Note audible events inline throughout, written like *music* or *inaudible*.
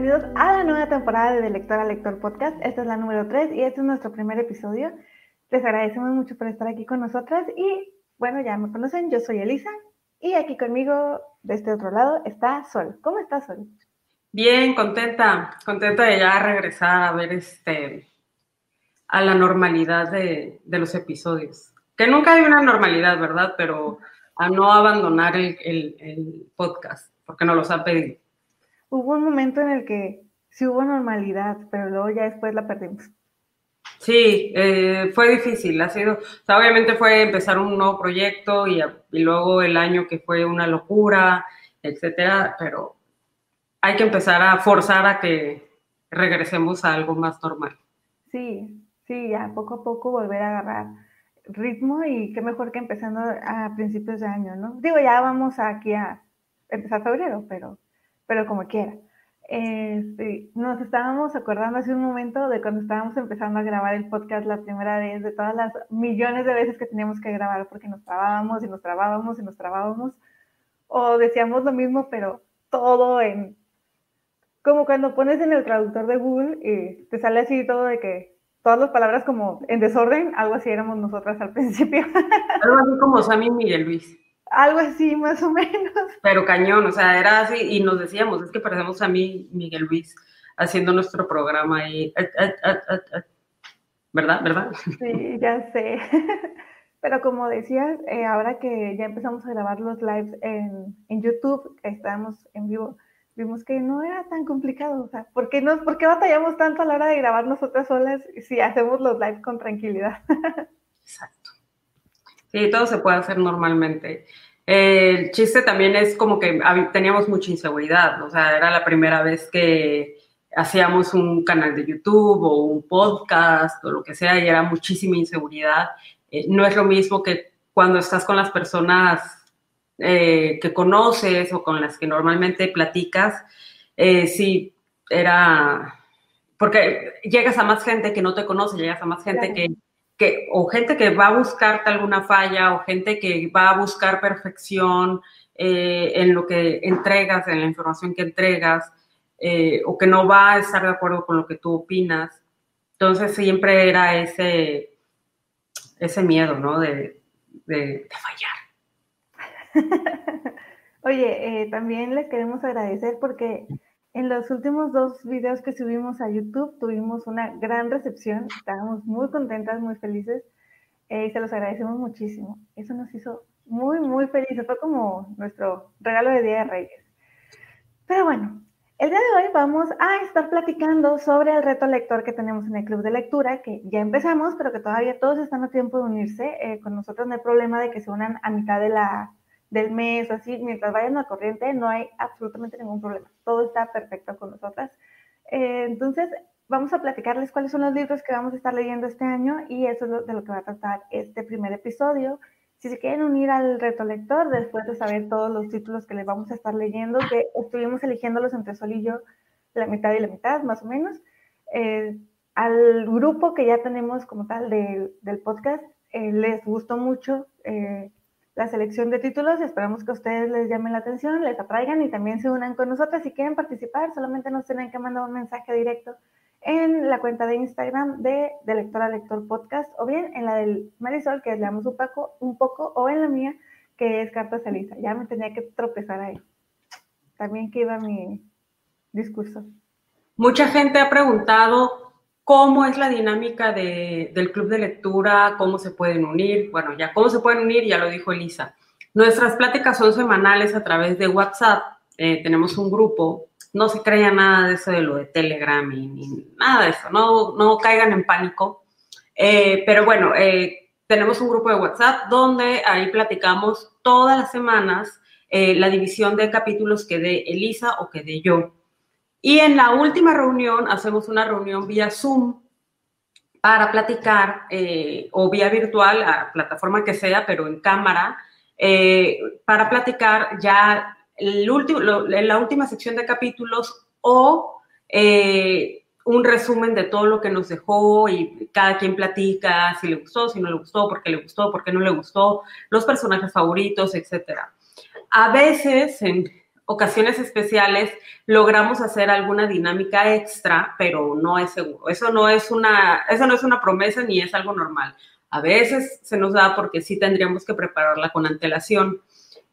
bienvenidos a la nueva temporada de, de Lector a Lector Podcast. Esta es la número 3 y este es nuestro primer episodio. Les agradecemos mucho por estar aquí con nosotras y bueno, ya me conocen, yo soy Elisa y aquí conmigo de este otro lado está Sol. ¿Cómo estás, Sol? Bien, contenta, contenta de ya regresar a ver este a la normalidad de, de los episodios. Que nunca hay una normalidad, ¿verdad? Pero a no abandonar el, el, el podcast, porque nos los ha pedido hubo un momento en el que sí hubo normalidad, pero luego ya después la perdimos. Sí, eh, fue difícil, ha sido, o sea, obviamente fue empezar un nuevo proyecto y, y, luego el año que fue una locura, etcétera, pero hay que empezar a forzar a que regresemos a algo más normal. Sí, sí, ya poco a poco volver a agarrar ritmo y qué mejor que empezando a principios de año, ¿no? Digo, ya vamos aquí a empezar febrero, pero pero como quiera. Este, nos estábamos acordando hace un momento de cuando estábamos empezando a grabar el podcast la primera vez, de todas las millones de veces que teníamos que grabar porque nos trabábamos y nos trabábamos y nos trabábamos, o decíamos lo mismo, pero todo en... Como cuando pones en el traductor de Google y te sale así todo de que todas las palabras como en desorden, algo así éramos nosotras al principio. *laughs* Algo así como Sammy Miguel Luis algo así más o menos. *laughs* Pero cañón, o sea, era así, y nos decíamos, es que parecemos a mí, Miguel Luis, haciendo nuestro programa ahí, ¿verdad? ¿Verdad? Sí, ya sé. *laughs* Pero como decías, eh, ahora que ya empezamos a grabar los lives en, en YouTube, estábamos en vivo, vimos que no era tan complicado. O sea, ¿por qué, nos, ¿por qué batallamos tanto a la hora de grabar nosotras solas si hacemos los lives con tranquilidad? *laughs* Exacto. Sí, todo se puede hacer normalmente. El chiste también es como que teníamos mucha inseguridad, o sea, era la primera vez que hacíamos un canal de YouTube o un podcast o lo que sea y era muchísima inseguridad. Eh, no es lo mismo que cuando estás con las personas eh, que conoces o con las que normalmente platicas, eh, sí, era, porque llegas a más gente que no te conoce, llegas a más gente que o gente que va a buscarte alguna falla, o gente que va a buscar perfección eh, en lo que entregas, en la información que entregas, eh, o que no va a estar de acuerdo con lo que tú opinas. Entonces siempre era ese, ese miedo, ¿no? De, de, de fallar. *laughs* Oye, eh, también les queremos agradecer porque en los últimos dos videos que subimos a YouTube tuvimos una gran recepción, estábamos muy contentas, muy felices eh, y se los agradecemos muchísimo. Eso nos hizo muy, muy felices, fue como nuestro regalo de Día de Reyes. Pero bueno, el día de hoy vamos a estar platicando sobre el reto lector que tenemos en el club de lectura, que ya empezamos, pero que todavía todos están a tiempo de unirse. Eh, con nosotros no hay problema de que se unan a mitad de la, del mes así, mientras vayan a corriente, no hay absolutamente ningún problema. Todo está perfecto con nosotras. Eh, entonces, vamos a platicarles cuáles son los libros que vamos a estar leyendo este año y eso es de lo que va a tratar este primer episodio. Si se quieren unir al reto lector, después de saber todos los títulos que les vamos a estar leyendo, que estuvimos eligiéndolos entre Sol y yo, la mitad y la mitad, más o menos, eh, al grupo que ya tenemos como tal de, del podcast, eh, les gustó mucho eh, la selección de títulos. Esperamos que a ustedes les llamen la atención, les atraigan y también se unan con nosotros. Si quieren participar, solamente nos tienen que mandar un mensaje directo en la cuenta de Instagram de, de Lectora Lector Podcast o bien en la del Marisol, que es Leamos un poco, un poco, o en la mía, que es Carta Elisa. Ya me tenía que tropezar ahí. También que iba mi discurso. Mucha gente ha preguntado cómo es la dinámica de, del club de lectura, cómo se pueden unir. Bueno, ya cómo se pueden unir, ya lo dijo Elisa. Nuestras pláticas son semanales a través de WhatsApp. Eh, tenemos un grupo. No se crea nada de eso de lo de Telegram y ni nada de eso. No, no caigan en pánico. Eh, pero bueno, eh, tenemos un grupo de WhatsApp donde ahí platicamos todas las semanas la división de capítulos que dé Elisa o que dé yo. Y en la última reunión hacemos una reunión vía Zoom para platicar eh, o vía virtual, a plataforma que sea, pero en cámara, eh, para platicar ya el último, la última sección de capítulos o eh, un resumen de todo lo que nos dejó y cada quien platica si le gustó, si no le gustó, por qué le gustó, por qué no le gustó, los personajes favoritos, etc. A veces, en ocasiones especiales logramos hacer alguna dinámica extra, pero no es seguro. Eso no es una, eso no es una promesa ni es algo normal. A veces se nos da porque sí tendríamos que prepararla con antelación.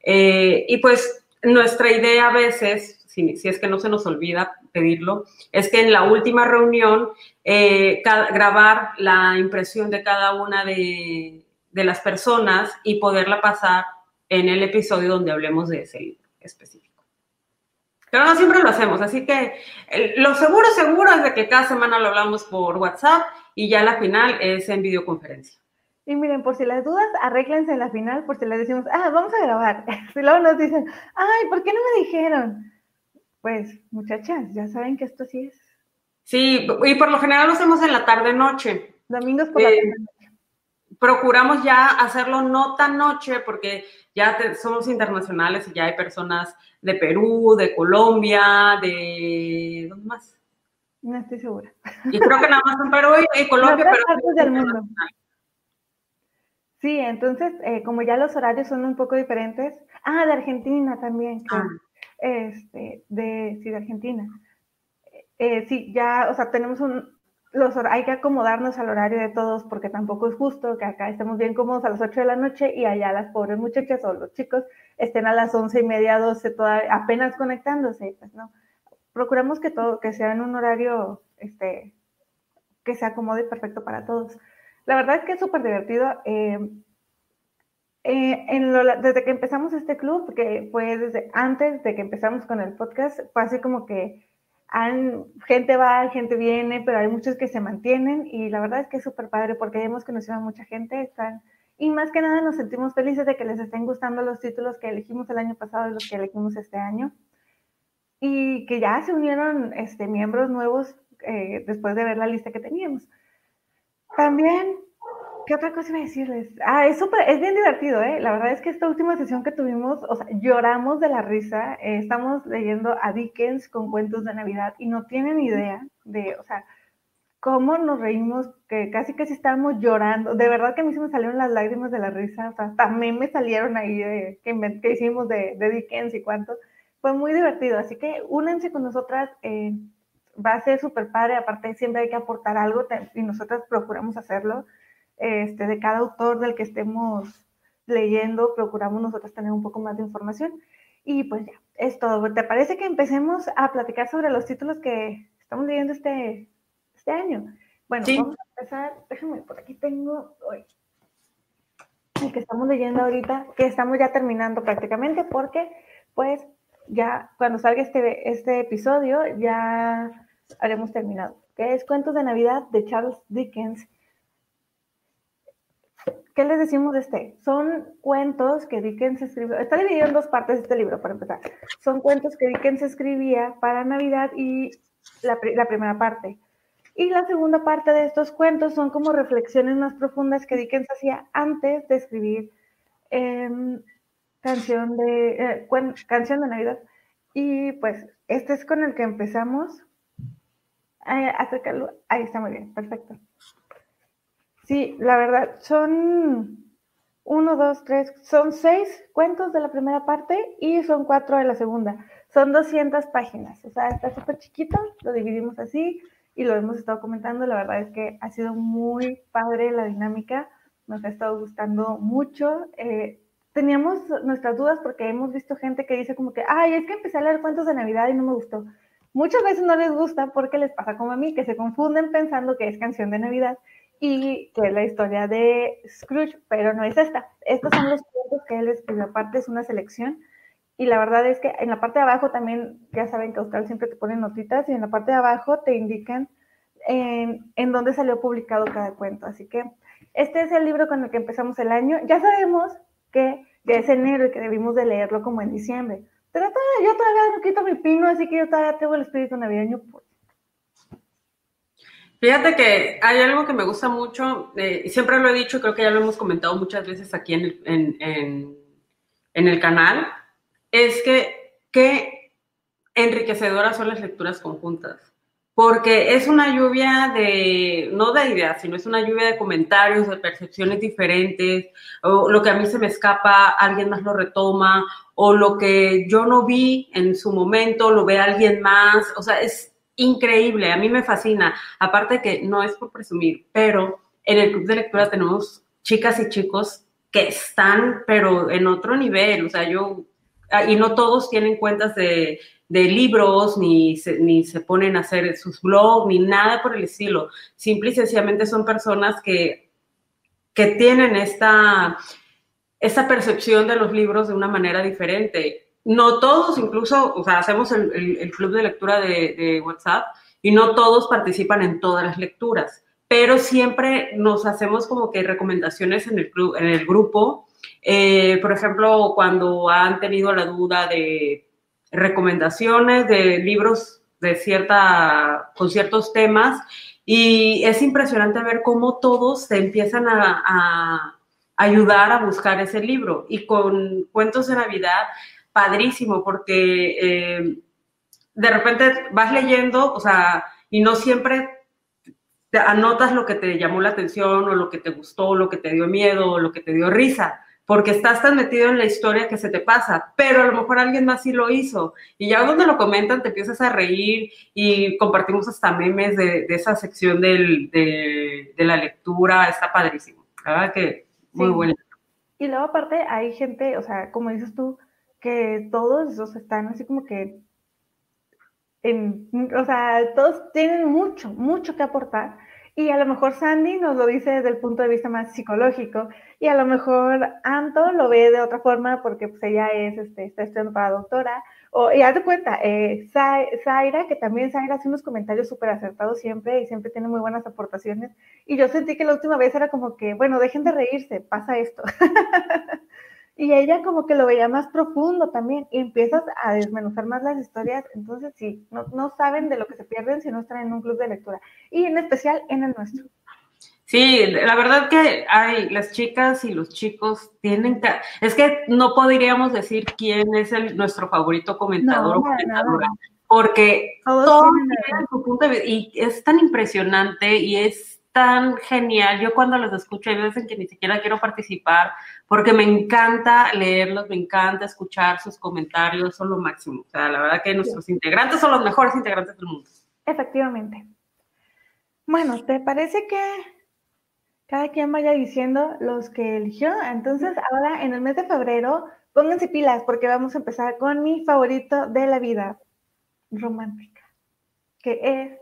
Eh, y pues nuestra idea a veces, si, es que no se nos olvida pedirlo, es que en la última reunión eh, grabar la impresión de cada una de, las personas y poderla pasar en el episodio donde hablemos de ese específico. Pero no siempre lo hacemos, así que lo seguro, seguro es de que cada semana lo hablamos por WhatsApp y ya la final es en videoconferencia. Y miren, por si las dudas, arréglense en la final, por si les decimos, ah, vamos a grabar. *laughs* Si luego nos dicen, ay, ¿por qué no me dijeron? Pues, muchachas, ya saben que esto sí es. Sí, y por lo general lo hacemos en la tarde-noche. Domingos por la eh, tarde procuramos ya hacerlo no tan noche porque ya somos internacionales y ya hay personas de Perú, de Colombia, de... ¿Dónde más? No estoy segura. Y creo que nada más en Perú y, *laughs* Colombia, pero... Del mundo. Sí, entonces, eh, como ya los horarios son un poco diferentes. Ah, de Argentina también, ah. Este, de, sí, de Argentina. Eh, sí, ya, o sea, tenemos un, hay que acomodarnos al horario de todos porque tampoco es justo que acá estemos bien cómodos a las 8 de la noche y allá las pobres muchachas o los chicos estén a las 11 y media, 12 apenas conectándose. Pues no, procuramos que todo, que sea en un horario este, que se acomode perfecto para todos. La verdad es que es súper divertido. Eh, eh, desde que empezamos este club, que fue desde antes de que empezamos con el podcast, fue así como que gente va, gente viene, pero hay muchos que se mantienen y la verdad es que es súper padre porque hemos conocido a mucha gente, están, y más que nada nos sentimos felices de que les estén gustando los títulos que elegimos el año pasado y los que elegimos este año y que ya se unieron este, miembros nuevos eh, después de ver la lista que teníamos. También ¿Qué otra cosa iba a decirles? Ah, es súper, es bien divertido, ¿eh? La verdad es que esta última sesión que tuvimos, o sea, lloramos de la risa. Eh, estamos leyendo a Dickens con cuentos de Navidad y no tienen idea de, o sea, cómo nos reímos, que casi sí estábamos llorando. De verdad que a mí se me salieron las lágrimas de la risa, o sea, también me salieron ahí de, que, hicimos de, de, Dickens y cuánto. Fue muy divertido, así que únanse con nosotras. Eh, va a ser súper padre, aparte siempre hay que aportar algo y nosotras procuramos hacerlo este, de cada autor del que estemos leyendo, procuramos nosotros tener un poco más de información. Y pues ya, es todo. ¿Te parece que empecemos a platicar sobre los títulos que estamos leyendo este, este año? Bueno, vamos a empezar. Déjame, por aquí tengo hoy el que estamos leyendo ahorita, que estamos ya terminando prácticamente, porque pues ya cuando salga este, este episodio ya haremos terminado, que es Cuentos de Navidad de Charles Dickens ¿Qué les decimos de este? Son cuentos que Dickens escribió, está dividido en dos partes este libro, para empezar. Son cuentos que Dickens escribía para Navidad y la, primera parte. Y la segunda parte de estos cuentos son como reflexiones más profundas que Dickens hacía antes de escribir em, canción, de, eh, canción de Navidad. Y pues este es con el que empezamos. Eh, ahí está muy bien, perfecto. Sí, la verdad, son uno, dos, tres, son seis cuentos de la primera parte y son cuatro de la segunda. Son 200 páginas, o sea, está súper chiquito, lo dividimos así y lo hemos estado comentando. La verdad es que ha sido muy padre la dinámica, nos ha estado gustando mucho. Eh, teníamos nuestras dudas porque hemos visto gente que dice como que, ay, es que empecé a leer cuentos de Navidad y no me gustó. Muchas veces no les gusta porque les pasa como a mí, que se confunden pensando que es canción de Navidad y que es la historia de Scrooge, pero no es esta. Estos son los cuentos que él escribió, aparte es una selección. Y la verdad es que en la parte de abajo también, ya saben que Austral siempre te pone notitas y en la parte de abajo te indican en, en dónde salió publicado cada cuento. Así que este es el libro con el que empezamos el año. Ya sabemos que ya es enero y que debimos de leerlo como en diciembre. Pero todavía, yo todavía no quito mi pino, así que yo todavía tengo el espíritu navideño pues, Fíjate que hay algo que me gusta mucho, eh, y siempre lo he dicho, creo que ya lo hemos comentado muchas veces aquí en el, en, en, el canal, es que qué enriquecedoras son las lecturas conjuntas. porque es una lluvia de, no de ideas, sino es una lluvia de comentarios, de percepciones diferentes, o lo que a mí se me escapa, alguien más lo retoma, o lo que yo no vi en su momento, lo ve alguien más, o sea, es increíble, a mí me fascina, aparte que no es por presumir, pero en el club de lectura tenemos chicas y chicos que están, pero en otro nivel, o sea, yo, y no todos tienen cuentas de de libros, ni se, ni se ponen a hacer sus blogs, ni nada por el estilo. Simple y sencillamente son personas que, que tienen esta, esta percepción de los libros de una manera diferente. No todos, incluso, o sea, hacemos el, club de lectura de, de, WhatsApp y no todos participan en todas las lecturas, pero siempre nos hacemos como que recomendaciones en el, club, en el grupo. Eh, por ejemplo, cuando han tenido la duda de recomendaciones de libros de cierta, con ciertos temas y es impresionante ver cómo todos se empiezan a, ayudar a buscar ese libro y con cuentos de Navidad, padrísimo, porque eh, de repente vas leyendo, o sea, y no siempre te anotas lo que te llamó la atención o lo que te gustó, lo que te dio miedo o lo que te dio risa, porque estás tan metido en la historia que se te pasa, pero a lo mejor alguien más sí lo hizo. Y ya donde lo comentan te empiezas a reír y compartimos hasta memes de, esa sección de, la lectura, está padrísimo. La verdad que muy bueno. Y luego aparte hay gente, o sea, como dices tú, que todos esos están así como que, en, o sea, todos tienen mucho, mucho que aportar y a lo mejor Sandy nos lo dice desde el punto de vista más psicológico y a lo mejor Anto lo ve de otra forma porque pues ella es, este, está estudiando para doctora. O, y hazte cuenta, eh, Zaira, que también Zaira hace unos comentarios súper acertados siempre y siempre tiene muy buenas aportaciones. Y yo sentí que la última vez era como que, bueno, dejen de reírse, pasa esto. *laughs* Y ella como que lo veía más profundo también y empiezas a desmenuzar más las historias. Entonces, sí, no, no saben de lo que se pierden si no están en un club de lectura. Y en especial en el nuestro. Sí, la verdad que hay las chicas y los chicos tienen que, es que no podríamos decir quién es el, nuestro favorito comentador o comentadora, porque todos, tienen su punto de vista y es tan impresionante y es tan genial. Yo cuando los escucho hay veces en que ni siquiera quiero participar porque me encanta leerlos, me encanta escuchar sus comentarios, son lo máximo. O sea, la verdad que nuestros integrantes son los mejores integrantes del mundo. Efectivamente. Bueno, ¿te parece que cada quien vaya diciendo los que eligió? Entonces, ahora en el mes de febrero, pónganse pilas porque vamos a empezar con mi favorito de la vida romántica, que es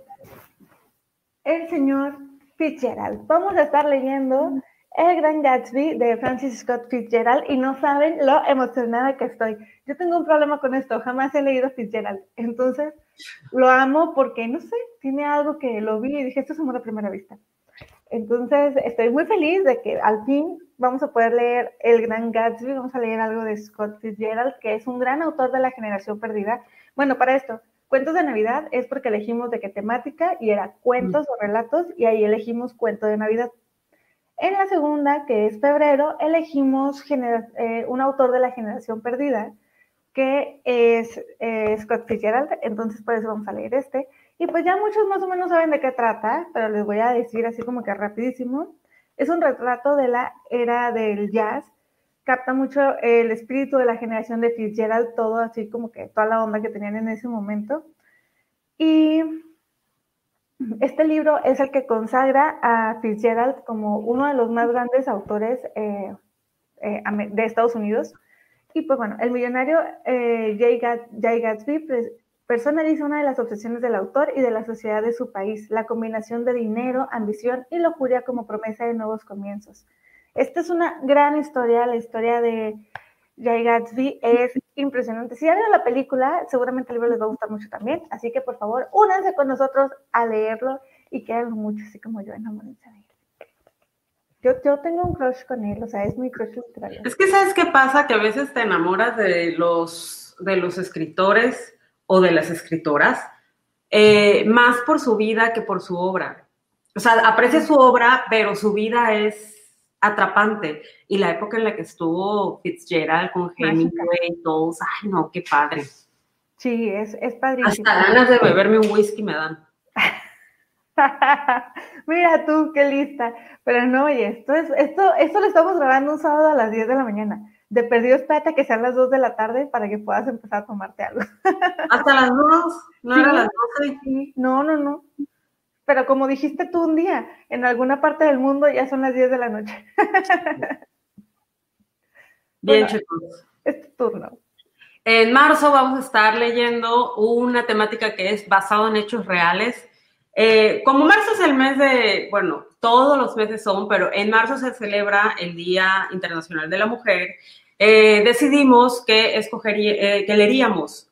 el señor Fitzgerald. Vamos a estar leyendo El Gran Gatsby de Francis Scott Fitzgerald y no saben lo emocionada que estoy. Yo tengo un problema con esto, jamás he leído Fitzgerald. Entonces, lo amo porque, no sé, tiene algo que lo vi y dije, esto es amor a primera vista. Entonces, estoy muy feliz de que al fin vamos a poder leer El Gran Gatsby, vamos a leer algo de Scott Fitzgerald, que es un gran autor de la generación perdida. Bueno, para esto, Cuentos de Navidad es porque elegimos de qué temática y era cuentos o relatos y ahí elegimos cuento de Navidad. En la segunda, que es febrero, elegimos eh, un autor de la generación perdida, que es Scott Fitzgerald, entonces por eso vamos a leer este. Y pues ya muchos más o menos saben de qué trata, pero les voy a decir así como que rapidísimo. Es un retrato de la era del jazz capta mucho el espíritu de la generación de Fitzgerald, todo así como que toda la onda que tenían en ese momento. Y este libro es el que consagra a Fitzgerald como uno de los más grandes autores eh, eh, de Estados Unidos. Y pues bueno, el millonario eh, Jay, Gatsby personaliza una de las obsesiones del autor y de la sociedad de su país, la combinación de dinero, ambición y lujuria como promesa de nuevos comienzos. Esta es una gran historia, la historia de Jay Gatsby es impresionante. Si ya vieron la película, seguramente el libro les va a gustar mucho también. Así que por favor, únanse con nosotros a leerlo y quédenlo mucho, así como yo enamorada de él. Yo, yo, tengo un crush con él, o sea, es muy crush literario. Es que sabes qué pasa, que a veces te enamoras de los, de los escritores o de las escritoras, eh, más por su vida que por su obra. O sea, aprecias su obra, pero su vida es atrapante. Y la época en la que estuvo Fitzgerald con Hemingway y todos, ay no, qué padre. Sí, es, es padrísimo. Hasta ganas de beberme un whisky me dan. *laughs* Mira tú, qué lista. Pero no, oye, esto, es, esto, esto lo estamos grabando un sábado a las 10 de la mañana. De perdido espérate que sean las 2 de la tarde para que puedas empezar a tomarte algo. Hasta las 2, no *laughs* era las 12. No, no, no. Pero como dijiste tú un día, en alguna parte del mundo ya son las 10 de la noche. *laughs* Bien, chicos. Es tu turno. En marzo vamos a estar leyendo una temática que es basado en hechos reales. Eh, como marzo es el mes de, bueno, todos los meses son, pero en marzo se celebra el Día Internacional de la Mujer, eh, decidimos que, escogería, eh, que leeríamos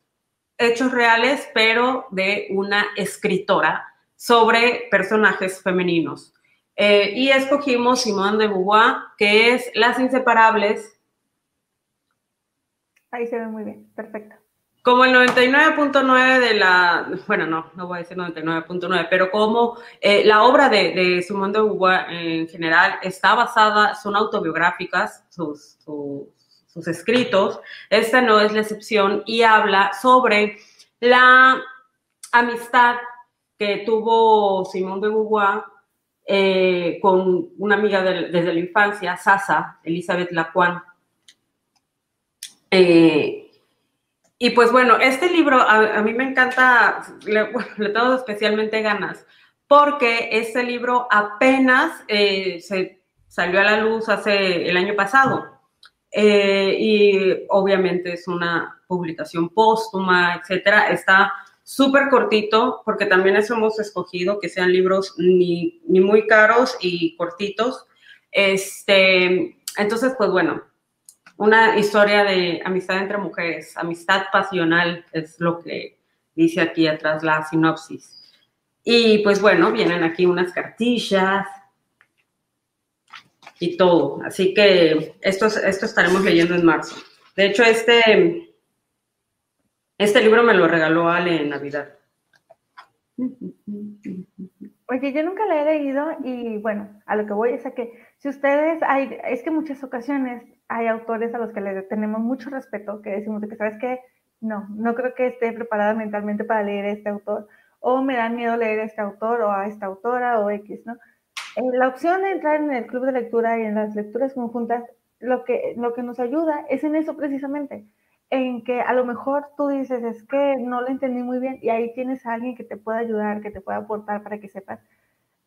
hechos reales, pero de una escritora sobre personajes femeninos. y escogimos Simone de Beauvoir, que es Las Inseparables Ahí se ve muy bien, perfecto. Como el 99.9 de la, bueno, no, no voy a decir 99.9, pero como eh, la obra de, de Simone de Beauvoir en general está basada, son autobiográficas, sus, sus, escritos, esta no es la excepción y habla sobre la amistad tuvo Simone de Beauvoir eh, con una amiga desde la infancia, Sasa, Elizabeth Lacuan eh, y pues bueno, este libro a, mí me encanta, *laughs* le, tengo especialmente ganas, porque este libro apenas eh, se salió a la luz hace el año pasado. Y obviamente es una publicación póstuma, etcétera. Está súper cortito, porque también eso hemos escogido, que sean libros ni, ni muy caros y cortitos. Este, entonces, pues bueno, una historia de amistad entre mujeres, amistad pasional es lo que dice aquí atrás la sinopsis. Y pues bueno, vienen aquí unas cartillas y todo. Así que esto, esto estaremos leyendo en marzo. De hecho, este, este libro me lo regaló Ale en Navidad. Oye, yo nunca la he leído y bueno, a lo que voy es a que si ustedes, hay, es que muchas ocasiones hay autores a los que le tenemos mucho respeto, que decimos de que, ¿sabes qué? No, no creo que esté preparada mentalmente para leer este autor, o me da miedo leer a este autor o a esta autora o X, ¿no? Eh, la opción de entrar en el club de lectura y en las lecturas conjuntas, lo que, lo que nos ayuda es en eso precisamente, en que a lo mejor tú dices, es que no lo entendí muy bien y ahí tienes a alguien que te pueda ayudar, que te pueda aportar para que sepas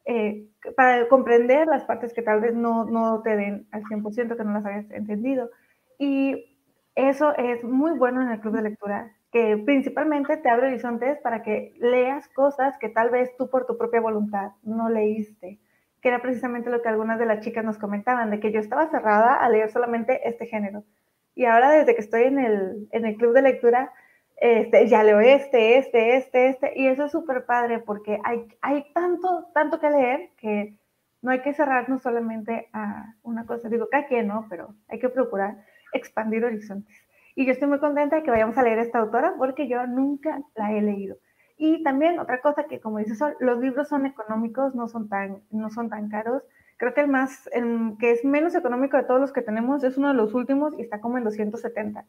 eh, para comprender las partes que tal vez no, no te den al 100%, que no las hayas entendido. Y eso es muy bueno en el club de lectura, que principalmente te abre horizontes para que leas cosas que tal vez tú por tu propia voluntad no leíste, que era precisamente lo que algunas de las chicas nos comentaban, de que yo estaba cerrada a leer solamente este género. Y ahora desde que estoy en el, en el club de lectura, este, ya leo este, este, este, este, y eso es súper padre porque hay, hay tanto, tanto que leer que no hay que cerrarnos solamente a una cosa, digo, cada quien, ¿no? Pero hay que procurar expandir horizontes. Y yo estoy muy contenta de que vayamos a leer esta autora porque yo nunca la he leído. Y también otra cosa que, como dices, los libros son económicos, no son tan, no son tan caros. Creo que el más, el que es menos económico de todos los que tenemos es uno de los últimos y está como en 270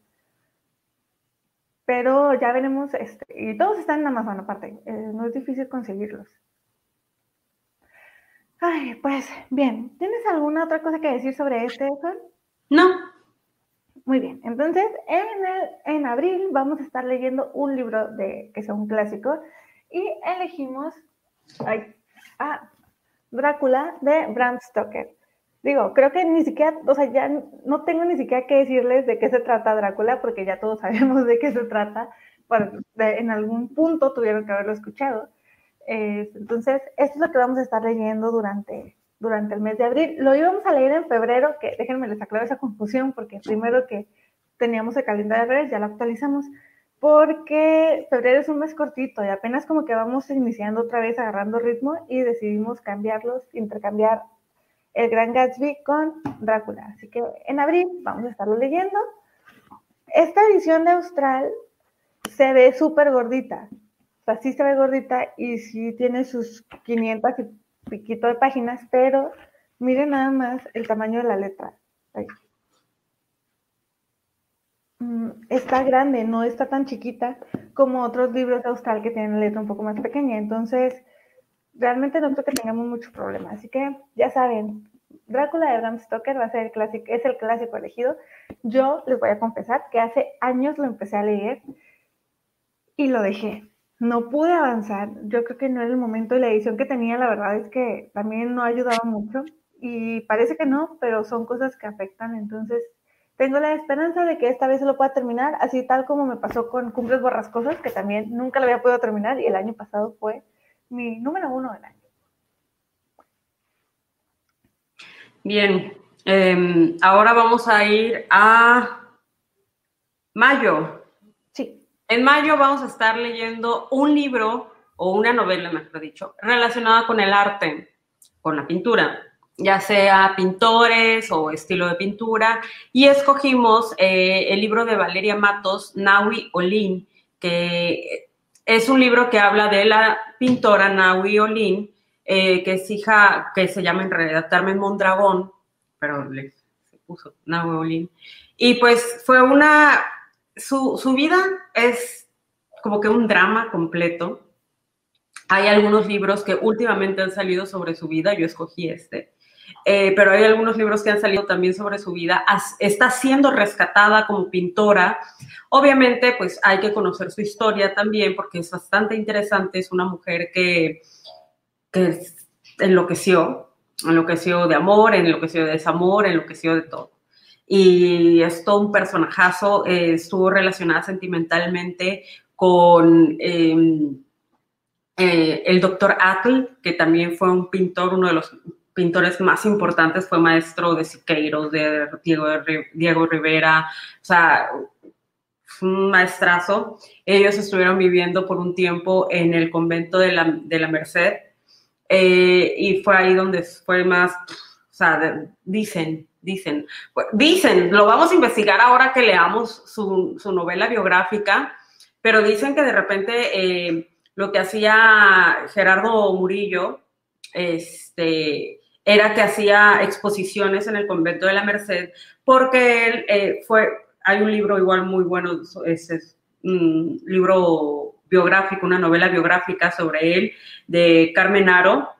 pero ya veremos, este, y todos están en Amazon aparte, eh, no es difícil conseguirlos. Ay, pues bien, ¿tienes alguna otra cosa que decir sobre este, No. Muy bien, entonces en, el, en abril vamos a estar leyendo un libro de, que sea un clásico y elegimos a Drácula de Bram Stoker. Digo, creo que ni siquiera, o sea, ya no tengo ni siquiera que decirles de qué se trata Drácula, porque ya todos *laughs* sabemos de qué se trata. en algún punto tuvieron que haberlo escuchado. entonces, esto es lo que vamos a estar leyendo durante, durante el mes de abril. Lo íbamos a leer en febrero, que déjenme les aclaro esa confusión, porque primero que teníamos el calendario de ya lo actualizamos, porque febrero es un mes cortito y apenas como que vamos iniciando otra vez agarrando ritmo y decidimos cambiarlos, intercambiar el Gran Gatsby con Drácula. Así que en abril vamos a estarlo leyendo. Esta edición de Austral se ve súper gordita. O sea, sí se ve gordita y sí tiene sus 500 y piquito de páginas, pero miren nada más el tamaño de la letra. Mm, está grande, no está tan chiquita como otros libros de Austral que tienen letra un poco más pequeña. Entonces, realmente no creo que tengamos mucho problema. Así que ya saben, Drácula de Bram Stoker va a ser el clásico, es el clásico elegido. Yo les voy a confesar que hace años lo empecé a leer y lo dejé. No pude avanzar. Yo creo que no era el momento y la edición que tenía, la verdad es que también no ayudaba mucho. Y parece que no, pero son cosas que afectan. Entonces, tengo la esperanza de que esta vez se lo pueda terminar, así tal como me pasó con Cumbres Borrascosas, que también nunca lo había podido terminar y el año pasado fue mi número uno del año. Bien, em, ahora vamos a ir a mayo. Sí. En mayo vamos a estar leyendo un libro o una novela, mejor dicho, relacionada con el arte, con la pintura, ya sea pintores o estilo de pintura, y escogimos eh, el libro de Valeria Matos, Naui Olin, que es un libro que habla de la pintora Naui Olin, eh, que es hija, que se llama en realidad Carmen Mondragón, pero le se puso Naui Olin. Y pues fue una, su, su vida es como que un drama completo. Hay algunos libros que últimamente han salido sobre su vida, yo escogí este. Eh, pero hay algunos libros que han salido también sobre su vida. está siendo rescatada como pintora. Obviamente, pues hay que conocer su historia también porque es bastante interesante. Es una mujer que, que enloqueció, enloqueció de amor, enloqueció de desamor, enloqueció de todo. Y es todo un personajazo. Eh, estuvo relacionada sentimentalmente con... Em, eh, el doctor Atle, que también fue un pintor, uno de los pintores más importantes, fue maestro de Siqueiros, de Diego, Rivera, o sea, un maestrazo. Ellos estuvieron viviendo por un tiempo en el convento de la, de la Merced eh, y fue ahí donde fue más, o sea, dicen, dicen, dicen, lo vamos a investigar ahora que leamos su, su novela biográfica, pero dicen que de repente eh, lo que hacía Gerardo Murillo, este, era que hacía exposiciones en el convento de la Merced, porque él eh, fue, hay un libro igual muy bueno, es, un libro biográfico, una novela biográfica sobre él, de Carmen Aro,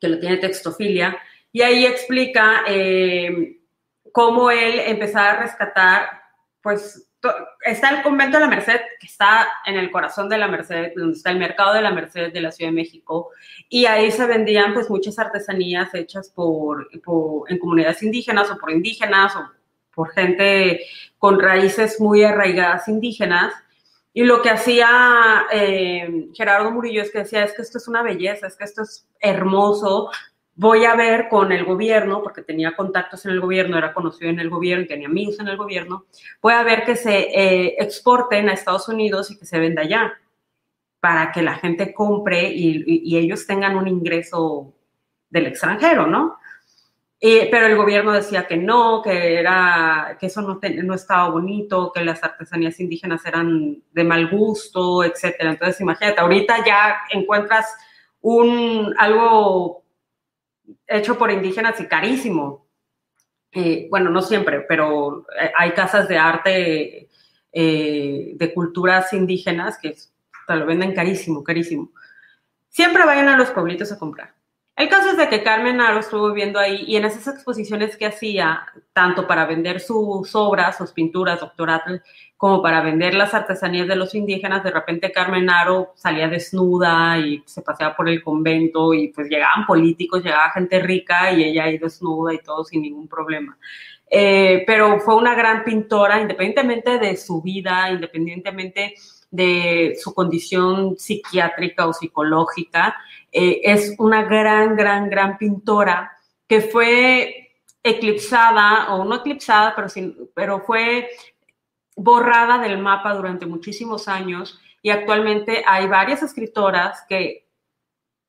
que lo tiene Textofilia, y ahí explica eh, cómo él empezaba a rescatar, pues, está el convento de la Merced, que está en el corazón de la Merced, donde está el mercado de la Merced de la Ciudad de México, y ahí se vendían pues muchas artesanías hechas por, en comunidades indígenas o por indígenas o por gente con raíces muy arraigadas indígenas. Y lo que hacía eh, Gerardo Murillo es que decía, es que esto es una belleza, es que esto es hermoso, voy a ver con el gobierno, porque tenía contactos en el gobierno, era conocido en el gobierno, tenía amigos en el gobierno, voy a ver que se eh, exporten a Estados Unidos y que se venda allá, para que la gente compre y, ellos tengan un ingreso del extranjero, ¿no? pero el gobierno decía que no, que, era, que eso no, no estaba bonito, que las artesanías indígenas eran de mal gusto, etcétera. Entonces, imagínate, ahorita ya encuentras un, algo hecho por indígenas y carísimo. Eh, bueno, no siempre, pero eh, hay casas de arte eh, de culturas indígenas que te lo venden carísimo, carísimo. Siempre vayan a los pueblitos a comprar. El caso es de que Carmen Aro estuvo viviendo ahí y en esas exposiciones que hacía, tanto para vender sus obras, sus pinturas, doctoratos, como para vender las artesanías de los indígenas, de repente Carmen Aro salía desnuda y se paseaba por el convento y pues llegaban políticos, llegaba gente rica y ella ahí desnuda y todo sin ningún problema. Eh, pero fue una gran pintora, independientemente de su vida, independientemente de su condición psiquiátrica o psicológica, eh, es una gran, gran, gran pintora que fue eclipsada, o no eclipsada, pero, pero fue borrada del mapa durante muchísimos años y actualmente hay varias escritoras que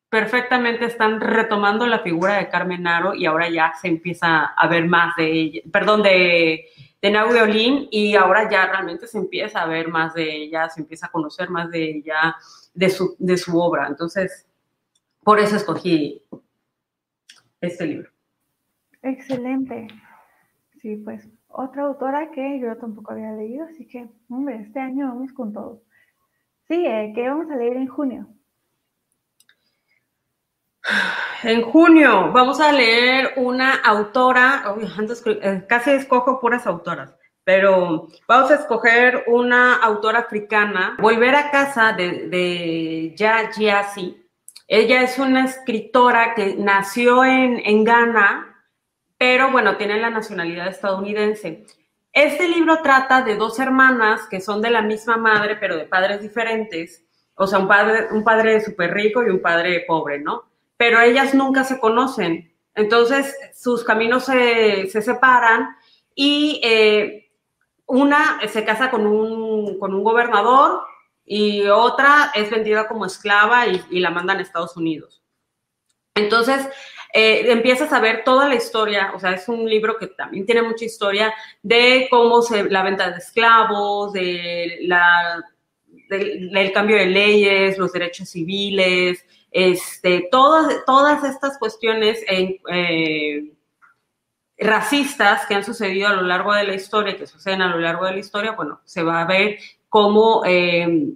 perfectamente están retomando la figura de Carmen Aro y ahora ya se empieza a ver más de ella, perdón, de, de Olin y ahora ya realmente se empieza a ver más de ella, se empieza a conocer más de ella, de su, de su obra. Entonces, por eso escogí este libro. Excelente. Sí, pues otra autora que yo tampoco había leído, así que, hombre, este año vamos con todo. Sí, eh, que vamos a leer en junio. En junio vamos a leer una autora, eh, casi escojo puras autoras, pero vamos a escoger una autora africana, Volver a casa de, de Ya Ella es una escritora que nació en, en Ghana, pero bueno, tiene la nacionalidad estadounidense. Este libro trata de dos hermanas que son de la misma madre, pero de padres diferentes. O sea, un padre, un padre súper rico y un padre pobre, ¿no? Pero ellas nunca se conocen. Entonces, sus caminos se, separan y eh, una se casa con un, con un gobernador y otra es vendida como esclava y, y la mandan a Estados Unidos. Entonces, eh, empiezas a ver toda la historia, o sea, es un libro que también tiene mucha historia de cómo se, la venta de esclavos, de la, del cambio de leyes, los derechos civiles, este, todas, todas estas cuestiones eh, racistas que han sucedido a lo largo de la historia, que suceden a lo largo de la historia, bueno, se va a ver cómo eh,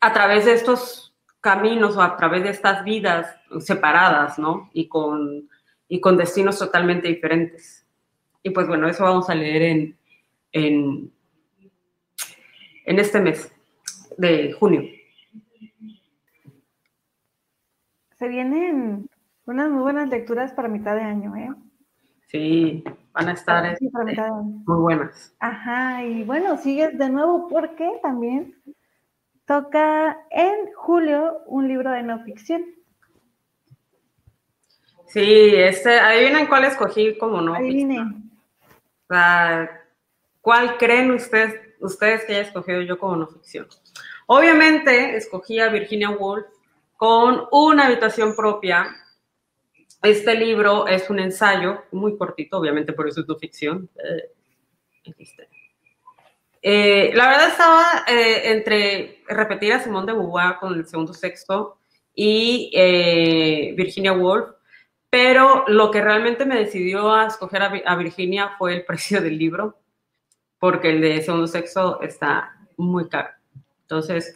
a través de estos caminos o a través de estas vidas separadas, ¿no? Y con, y con destinos totalmente diferentes. Y pues bueno, eso vamos a leer en, en, en este mes de junio. Se vienen unas muy buenas lecturas para mitad de año, ¿eh? Sí, van a estar muy buenas. Ajá, y bueno, sigues de nuevo porque también toca en julio un libro de no ficción. Sí, este, adivinen cuál escogí como no Adivinen. ¿Cuál creen ustedes, ustedes que haya escogido yo como no ficción? Obviamente escogí a Virginia Woolf con una habitación propia. Este libro es un ensayo muy cortito, obviamente por eso es no ficción. Eh, eh, la verdad estaba eh, entre repetir a Simón de Beauvoir con el segundo sexto y eh, Virginia Woolf, pero lo que realmente me decidió a escoger a, Virginia fue el *laughs* precio del libro, porque el de segundo sexo está muy caro. Entonces,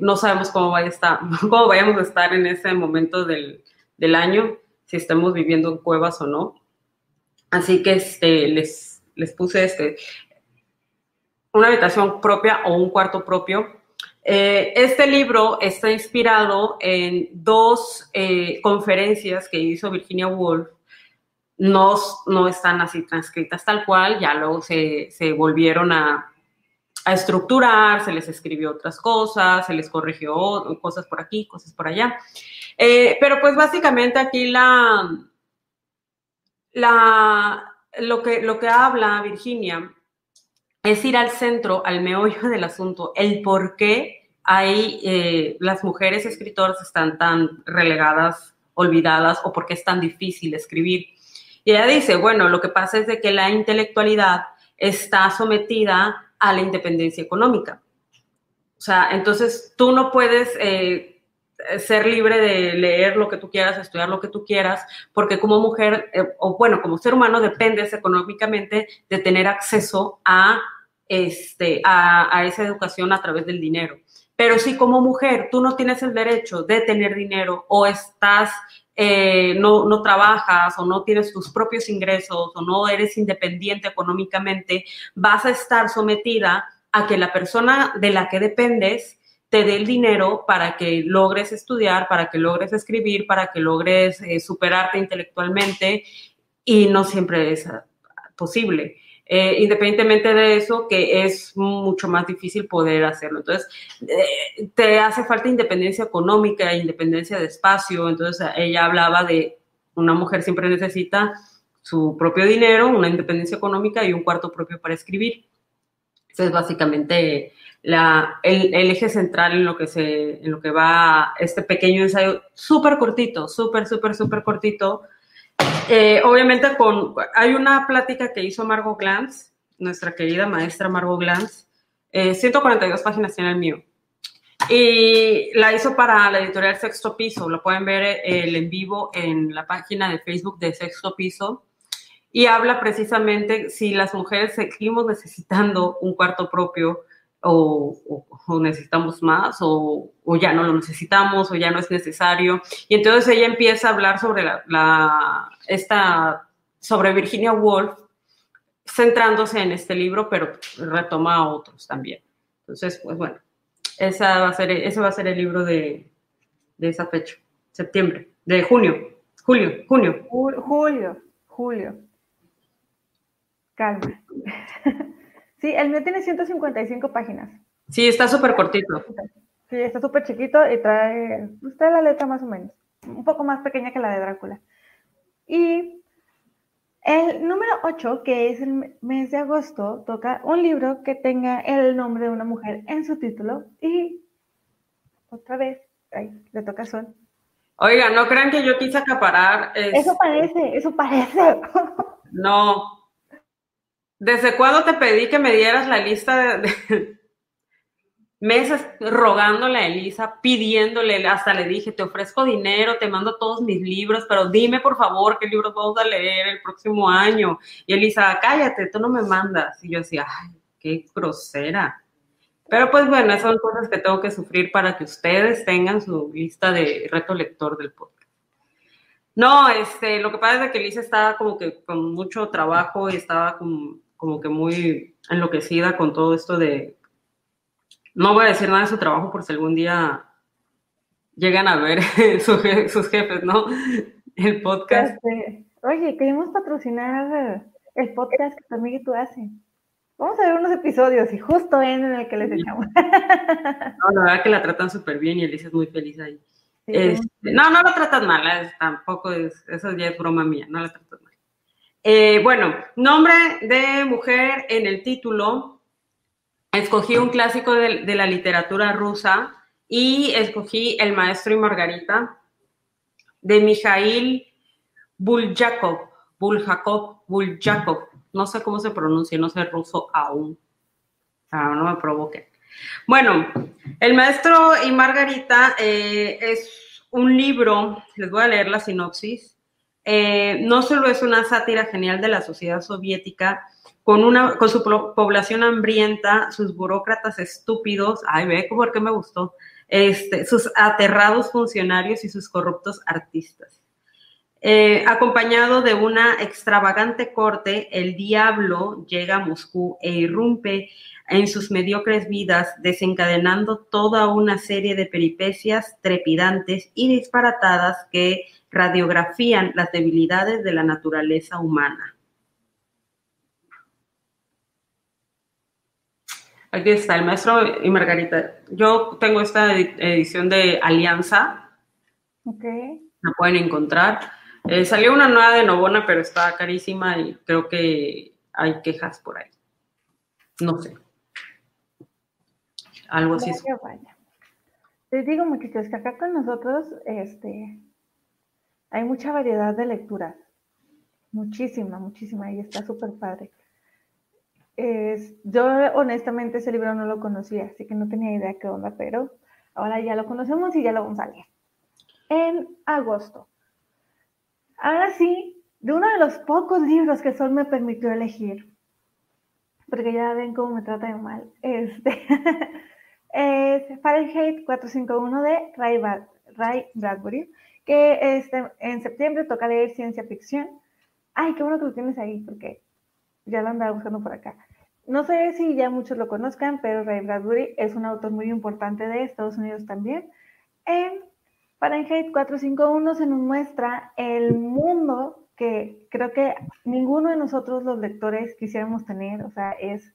no sabemos cómo, a estar, *laughs* vayamos a estar en ese momento del, del año, si estamos viviendo en cuevas o no. Así que este, les, les puse este una habitación propia o un cuarto propio. Eh, este libro está inspirado en dos eh, conferencias que hizo Virginia Woolf. No, no están así transcritas tal cual, ya luego se, se volvieron a, a, estructurar, se les escribió otras cosas, se les corrigió cosas por aquí, cosas por allá. Eh, pero pues básicamente aquí la, la, lo, que, lo que habla Virginia es ir al centro, al meollo del asunto, el por qué hay, eh, las mujeres escritoras están tan relegadas, olvidadas, o por qué es tan difícil escribir. Y ella dice, bueno, lo que pasa es de que la intelectualidad está sometida a la independencia económica. O sea, entonces tú no puedes eh, ser libre de leer lo que tú quieras, estudiar lo que tú quieras, porque como mujer, eh, o bueno, como ser humano dependes económicamente de tener acceso a, este, a, esa educación a través del dinero. Pero si como mujer tú no tienes el derecho de tener dinero o estás, eh, no, no trabajas o no tienes tus propios ingresos o no eres independiente económicamente, vas a estar sometida a que la persona de la que dependes te dé el dinero para que logres estudiar, para que logres escribir, para que logres eh, superarte intelectualmente y no siempre es ah, posible. Eh, independientemente de eso, que es mucho más difícil poder hacerlo. Entonces, eh, te hace falta independencia económica, independencia de espacio. Entonces, ella hablaba de una mujer siempre necesita su propio dinero, una independencia económica y un cuarto propio para escribir. Ese es básicamente la, el, eje central en lo que se, en lo que va este pequeño ensayo, súper cortito, súper, súper, súper cortito. Eh, obviamente con, hay una plática que hizo Margot Glantz, nuestra querida maestra Margot Glantz, 142 eh, páginas tiene el mío. Y la hizo para la editorial Sexto Piso, lo pueden ver eh, el en vivo en la página de Facebook de Sexto Piso. Y habla precisamente si las mujeres seguimos necesitando un cuarto propio o, necesitamos más, o, ya no lo necesitamos, o ya no es necesario. Y entonces ella empieza a hablar sobre la, esta, sobre Virginia Woolf, centrándose en este libro, pero retoma a otros también. Entonces, pues bueno, esa va a ser, ese va a ser el libro de, de esa fecha, septiembre, de junio, julio, junio. Julio, julio. Calma. *laughs* Sí, el mío tiene 155 páginas. Sí, está súper cortito. Sí, está súper chiquito y trae, pues, trae la letra más o menos, un poco más pequeña que la de Drácula. Y el número 8, que es el mes de agosto, toca un libro que tenga el nombre de una mujer en su título y otra vez, ay, le toca Sol. Oiga, no crean que yo quise acaparar. Eso parece, eso parece. *laughs* No, ¿Desde cuándo te pedí que me dieras la lista de, *laughs* meses rogándole a Elisa, pidiéndole, hasta le dije, te ofrezco dinero, te mando todos mis libros, pero dime por favor qué libros vamos a leer el próximo año. Y Elisa, cállate, tú no me mandas. Y yo decía, ay, qué grosera. Pero pues bueno, son cosas que tengo que sufrir para que ustedes tengan su lista de reto lector del podcast. No, este, lo que pasa es que Elisa estaba como que con mucho trabajo y estaba como como que muy enloquecida con todo esto de... No voy a decir nada de su trabajo por si algún día llegan a ver *laughs* sus jefes, ¿no? El podcast. Oye, queremos patrocinar el podcast que tu amiga y tú hacen. Vamos a ver unos episodios y justo en el que les echamos. *laughs* No, la verdad que la tratan súper bien y Elisa es muy feliz ahí. Este, no, no la tratan mal, tampoco es, eso ya es broma mía, no la tratan mal. Eh, bueno, nombre de mujer en el título. Escogí un clásico de, la literatura rusa y escogí El maestro y Margarita de Mijail Buljakov. Buljakov, Buljakov. No sé cómo se pronuncia, no sé ruso aún. Ah, no me provoquen. Bueno, El maestro y Margarita eh, es un libro, les voy a leer la sinopsis, eh, no solo es una sátira genial de la sociedad soviética, con, una, con su población hambrienta, sus burócratas estúpidos, ay, ve por me gustó, este, sus aterrados funcionarios y sus corruptos artistas. Eh, acompañado de una extravagante corte, el diablo llega a Moscú e irrumpe en sus mediocres vidas, desencadenando toda una serie de peripecias trepidantes y disparatadas que radiografían las debilidades de la naturaleza humana. Aquí está, el maestro y Margarita. Yo tengo esta edición de Alianza. Ok. La pueden encontrar. Eh, salió una nueva de Novona, pero está carísima y creo que hay quejas por ahí. No sé. Algo así. Les digo, muchachos, que acá con nosotros, este, hay mucha variedad de lecturas, muchísima, muchísima, y está súper padre. yo honestamente ese libro no lo conocía, así que no tenía idea qué onda, pero ahora ya lo conocemos y ya lo vamos a leer. En agosto. Ahora sí, de uno de los pocos libros que Sol me permitió elegir, porque ya ven cómo me trata de mal, este, *laughs* es Fahrenheit 451 de Ray Bradbury que este, en septiembre toca leer ciencia ficción. Ay, qué bueno que lo tienes ahí, porque ya lo andaba buscando por acá. No sé si ya muchos lo conozcan, pero Ray Bradbury es un autor muy importante de Estados Unidos también. En Fahrenheit 451 se nos muestra el mundo que creo que ninguno de nosotros los lectores quisiéramos tener, o sea, es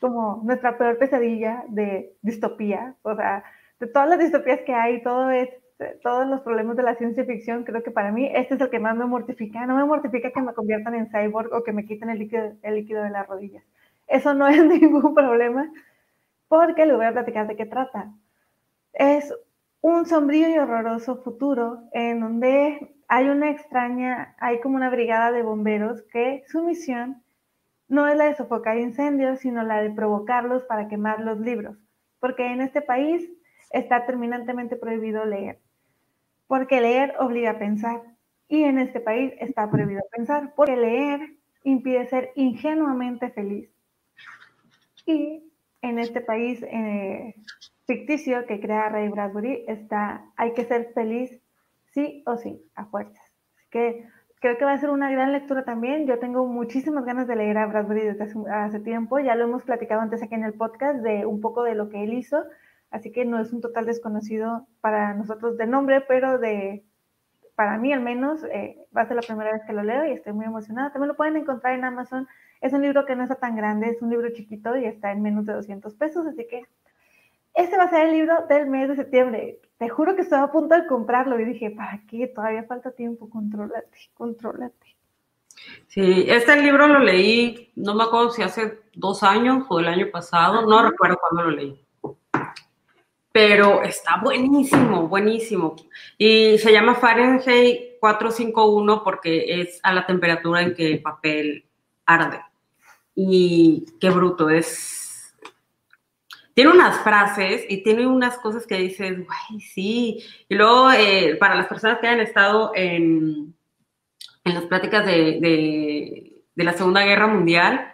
como nuestra peor pesadilla de distopía, o sea, de todas las distopías que hay, todo es todos los problemas de la ciencia ficción, creo que para mí este es el que más me mortifica. No me mortifica que me conviertan en cyborg o que me quiten el líquido, de las rodillas. Eso no *laughs* es ningún problema, porque le voy a platicar de qué trata. Es un sombrío y horroroso futuro en donde hay una extraña, hay como una brigada de bomberos que su misión no es la de sofocar incendios, sino la de provocarlos para quemar los libros, porque en este país está terminantemente prohibido leer porque leer obliga a pensar. Y en este país está prohibido pensar, porque leer impide ser ingenuamente feliz. Y en este país eh, ficticio que crea Ray Bradbury está Hay que ser feliz sí o sí, a fuerzas. Así que creo que va a ser una gran lectura también. Yo tengo muchísimas ganas de leer a Bradbury desde hace, tiempo. Ya lo hemos platicado antes aquí en el podcast de un poco de lo que él hizo. Así que no es un total desconocido para nosotros de nombre, pero de para mí al menos eh, va a ser la primera vez que lo leo y estoy muy emocionada. También lo pueden encontrar en Amazon. Es un libro que no está tan grande, es un libro chiquito y está en menos de 200 pesos, así que este va a ser el libro del mes de septiembre. Te juro que estaba a punto de comprarlo y dije, ¿para qué? Todavía falta tiempo, contrólate, contrólate. Sí, este libro lo leí, no me acuerdo si hace dos años o el año pasado, no recuerdo cuándo lo leí. Pero está buenísimo, buenísimo. Y se llama Fahrenheit 451 porque es a la temperatura en que el papel arde. Y qué bruto, es tiene unas frases y tiene unas cosas que dices, güey, sí. Y luego, eh, para las personas que hayan estado en, en las pláticas de, la Segunda Guerra Mundial,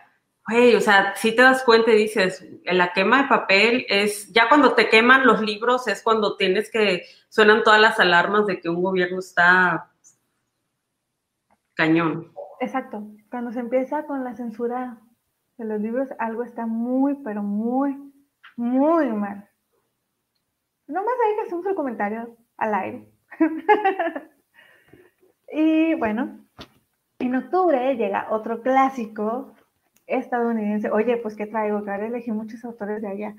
güey, o sea, si te das cuenta y dices, la quema de papel es, ya cuando te queman los libros es cuando tienes que, suenan todas las alarmas de que un gobierno está cañón. Exacto, cuando se empieza con la censura de los libros, algo está muy, pero muy muy mal. Nomás ahí que hacemos el comentario al aire. *laughs* y bueno, en octubre llega otro clásico estadounidense. Oye, pues ¿qué traigo? Claro, elegí muchos autores de allá.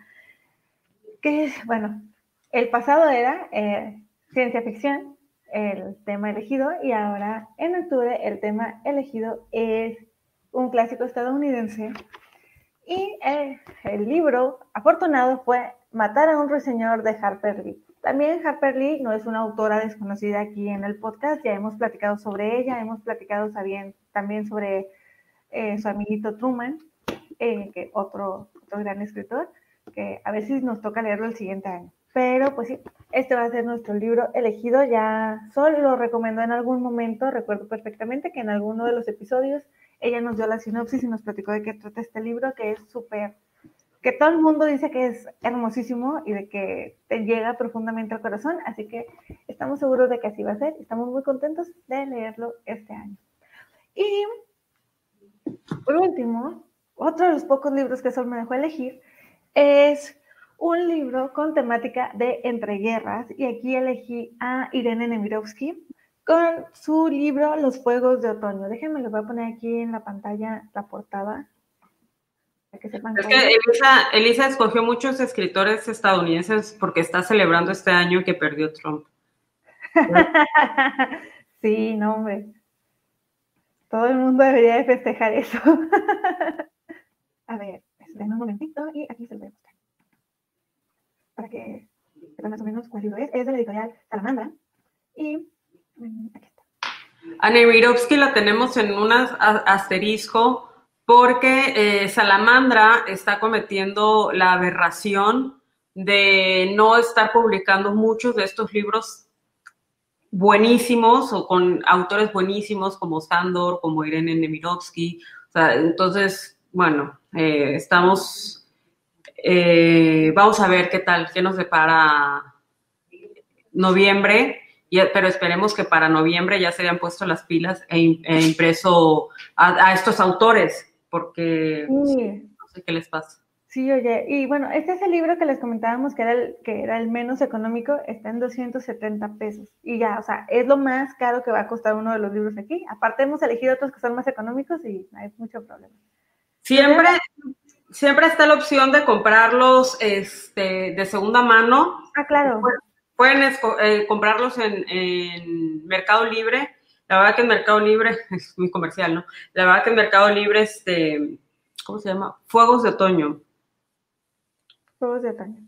Que bueno, el pasado era eh, ciencia ficción, el tema elegido, y ahora en octubre el tema elegido es un clásico estadounidense y el, libro afortunado fue Matar a un ruiseñor de Harper Lee. También Harper Lee no es una autora desconocida aquí en el podcast, ya hemos platicado sobre ella, hemos platicado también sobre eh, su amiguito Truman, eh, que otro, otro gran escritor, que a si nos toca leerlo el siguiente año. Pero pues sí, este va a ser nuestro libro elegido, ya solo lo recomendó en algún momento, recuerdo perfectamente que en alguno de los episodios ella nos dio la sinopsis y nos platicó de qué trata este libro, que es súper, que todo el mundo dice que es hermosísimo y de que te llega profundamente al corazón, así que estamos seguros de que así va a ser, estamos muy contentos de leerlo este año. Y por último, otro de los pocos libros que Sol me dejó elegir es un libro con temática de entreguerras y aquí elegí a Irene Nemirovsky con su libro Los Fuegos de Otoño. Déjenme, lo voy a poner aquí en la pantalla la portada. es que Elisa, escogió muchos escritores estadounidenses porque está celebrando este año que perdió Trump. *laughs* sí, no, hombre. Todo el mundo debería de festejar eso. *laughs* a ver, esperen un momentito y aquí se lo voy a mostrar. Para que sepan más o menos cuál libro es. Es de la editorial Salamandra. Y a Nemirovsky la tenemos en un asterisco porque eh, Salamandra está cometiendo la aberración de no estar publicando muchos de estos libros buenísimos o con autores buenísimos como Sandor, como Irene Nemirovsky. entonces, bueno, eh, estamos, eh, vamos a ver qué tal, qué nos depara noviembre pero esperemos que para noviembre ya se hayan puesto las pilas e, e impreso a, estos autores, porque no sé qué les pasa. Sí, oye, y bueno, este es el libro que les comentábamos que era el, que era el menos económico, está en 270 pesos. Y ya, o sea, es lo más caro que va a costar uno de los libros aquí. Aparte hemos elegido otros que son más económicos y no hay mucho problema. Siempre, siempre está la opción de comprarlos este, de segunda mano. Ah, claro. Pueden eh, comprarlos en, Mercado Libre. La verdad que en Mercado Libre, *laughs* es muy comercial, ¿no? La verdad que en Mercado Libre, este, ¿cómo se llama? Fuegos de otoño. Fuegos de otoño.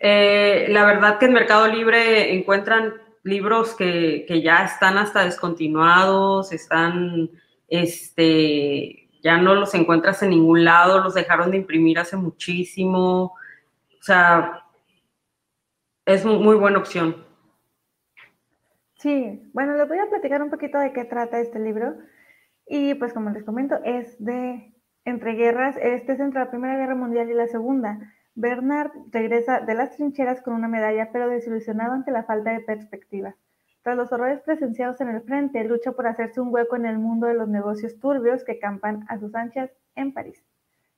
Eh, la verdad que en Mercado Libre encuentran libros que, que, ya están hasta descontinuados, están, este, ya no los encuentras en ningún lado, los dejaron de imprimir hace muchísimo. O sea, es muy buena opción. Sí, bueno, les voy a platicar un poquito de qué trata este libro. Y pues como les comento, es de entre guerras, este es entre la Primera Guerra Mundial y la Segunda. Bernard regresa de las trincheras con una medalla, pero desilusionado ante la falta de perspectiva. Tras los horrores presenciados en el frente, lucha por hacerse un hueco en el mundo de los negocios turbios que campan a sus anchas en París.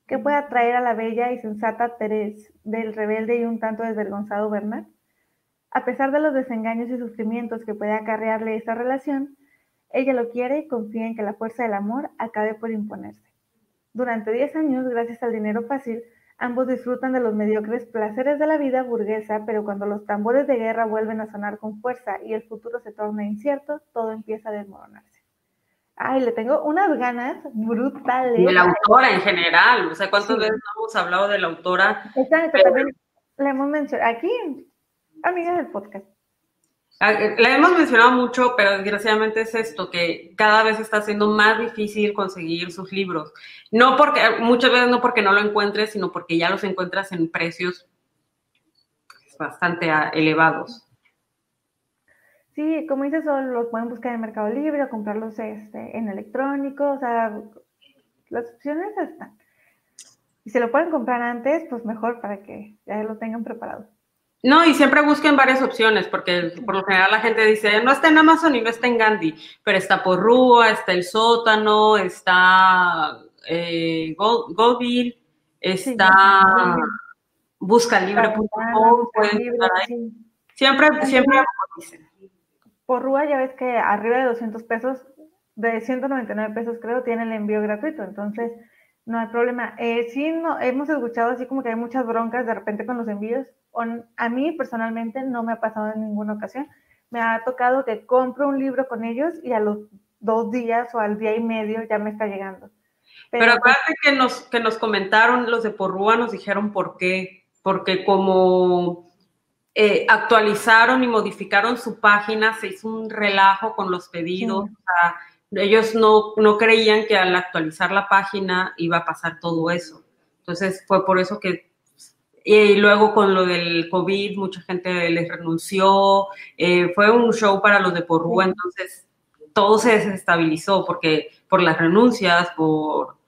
¿Qué puede atraer a la bella y sensata Teresa del rebelde y un tanto desvergonzado Bernard? A pesar de los desengaños y sufrimientos que puede acarrearle esta relación, ella lo quiere y confía en que la fuerza del amor acabe por imponerse. Durante 10 años, gracias al dinero fácil, ambos disfrutan de los mediocres placeres de la vida burguesa, pero cuando los tambores de guerra vuelven a sonar con fuerza y el futuro se torna incierto, todo empieza a desmoronarse. Ay, le tengo unas ganas brutales. De la autora en general, o sea, ¿cuántas veces hemos hablado de la autora? Exacto, también la hemos mencionado aquí, amigas del podcast. Ah, eh, la hemos mencionado mucho, pero desgraciadamente es esto, que cada vez está siendo más difícil conseguir sus libros. No porque, muchas veces no porque no lo encuentres, sino porque ya los encuentras en precios bastante ah, elevados. Sí, como dices, los pueden buscar en Mercado Libre o comprarlos este, en electrónico, o sea, las opciones están. Y si lo pueden comprar antes, pues mejor para que ya lo tengan preparado. No, y siempre busquen varias opciones, porque por lo general la gente dice, no está en Amazon y no está en Gandhi, pero está por Rúa, está el sótano, está eh, Goldville, está buscalibre.com, estar ahí. Siempre, siempre dicen. Por Rúa ya ves que arriba de 200 pesos, de 199 pesos creo, tiene el envío gratuito, entonces no hay problema. Eh, sí, no, hemos escuchado así como que hay muchas broncas de repente con los envíos, a mí personalmente no me ha pasado en ninguna ocasión. Me ha tocado que compro un libro con ellos y a los dos días o al día y medio ya me está llegando. Pero, Pero acuérdate que nos, que nos comentaron los de Porrúa, nos dijeron por qué. Porque como eh, actualizaron y modificaron su página, se hizo un relajo con los pedidos. Ellos no, no creían que al actualizar la página iba a pasar todo eso. Entonces fue por eso que y luego con lo del COVID, mucha gente les renunció. Eh, fue un show para los de Porrúa, entonces todo se desestabilizó porque por las renuncias, por,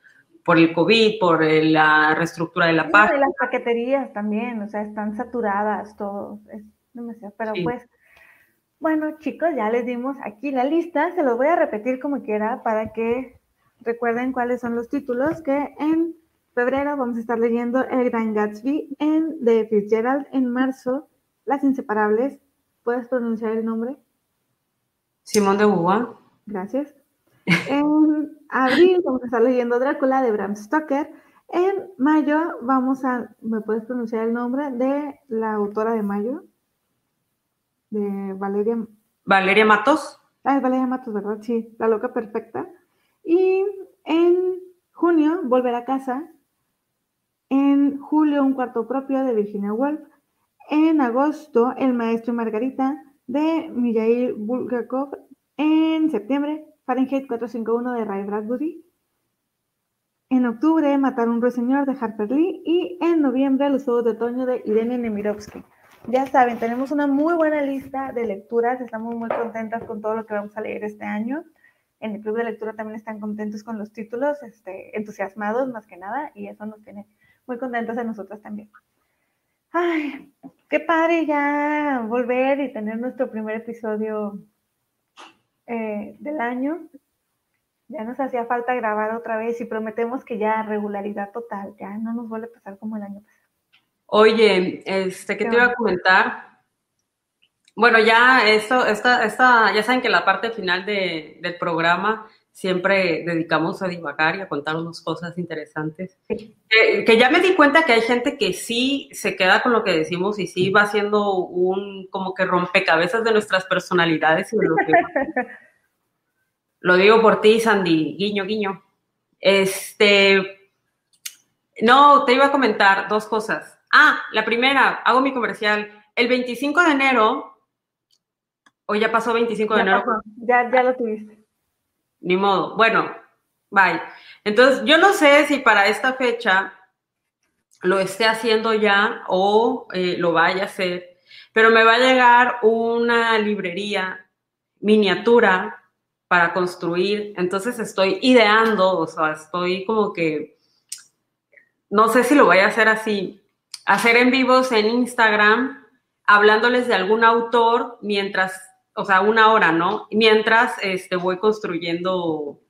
por el COVID, por la reestructura de la página. las paqueterías también, o sea, están saturadas, todo. Es demasiado. Pero pues, bueno, chicos, ya les dimos aquí la lista. Se los voy a repetir como quiera para que recuerden cuáles son los títulos que en febrero vamos a estar leyendo El Gran Gatsby en de Fitzgerald. En marzo, Las Inseparables. ¿Puedes pronunciar el nombre? Simón de Beauvoir. Gracias. En abril vamos a estar leyendo Drácula de Bram Stoker. En mayo vamos a, ¿me puedes pronunciar el nombre de la autora de mayo? De Valeria. Valeria Matos. Ah, es Valeria Matos, ¿verdad? Sí, La Loca Perfecta. Y en junio, Volver a casa en julio, Un cuarto propio de Virginia Woolf. En agosto, El maestro y Margarita de Mijail Bulgakov. En septiembre, Fahrenheit 451 de Ray Bradbury. En octubre, Matar un ruiseñor de Harper Lee. Y en noviembre, Los Juegos de Otoño de Irene Nemirovsky. Ya saben, tenemos una muy buena lista de lecturas. Estamos muy contentas con todo lo que vamos a leer este año. En el club de lectura también están contentos con los títulos, este, entusiasmados más que nada, y eso nos tiene muy contentos de nosotros también. Ay, qué padre ya volver y tener nuestro primer episodio eh, del año. Ya nos hacía falta grabar otra vez y prometemos que ya regularidad total, ya no nos vuelve a pasar como el año pasado. Oye, este, ¿qué te iba a comentar? Bueno, ya esto, esta, esta, ya saben que la parte final de, del programa siempre dedicamos a divagar y a contarnos cosas interesantes. Que, ya me di cuenta que hay gente que sí se queda con lo que decimos y sí va haciendo un como que rompecabezas de nuestras personalidades. Y lo, *laughs* lo digo por ti, Sandy, guiño, guiño. Este, no, te iba a comentar dos cosas. Ah, la primera, hago mi comercial. El 25 de enero, o ya pasó 25 de enero. Ya, ya lo tuviste. Ni modo. Bueno, bye. Entonces, yo no sé si para esta fecha lo esté haciendo ya o eh, lo vaya a hacer, pero me va a llegar una librería miniatura para construir. Entonces estoy ideando, o sea, estoy como que no sé si lo voy a hacer así, hacer en vivos en Instagram, hablándoles de algún autor mientras, o sea, una hora, ¿no? Mientras este, voy construyendo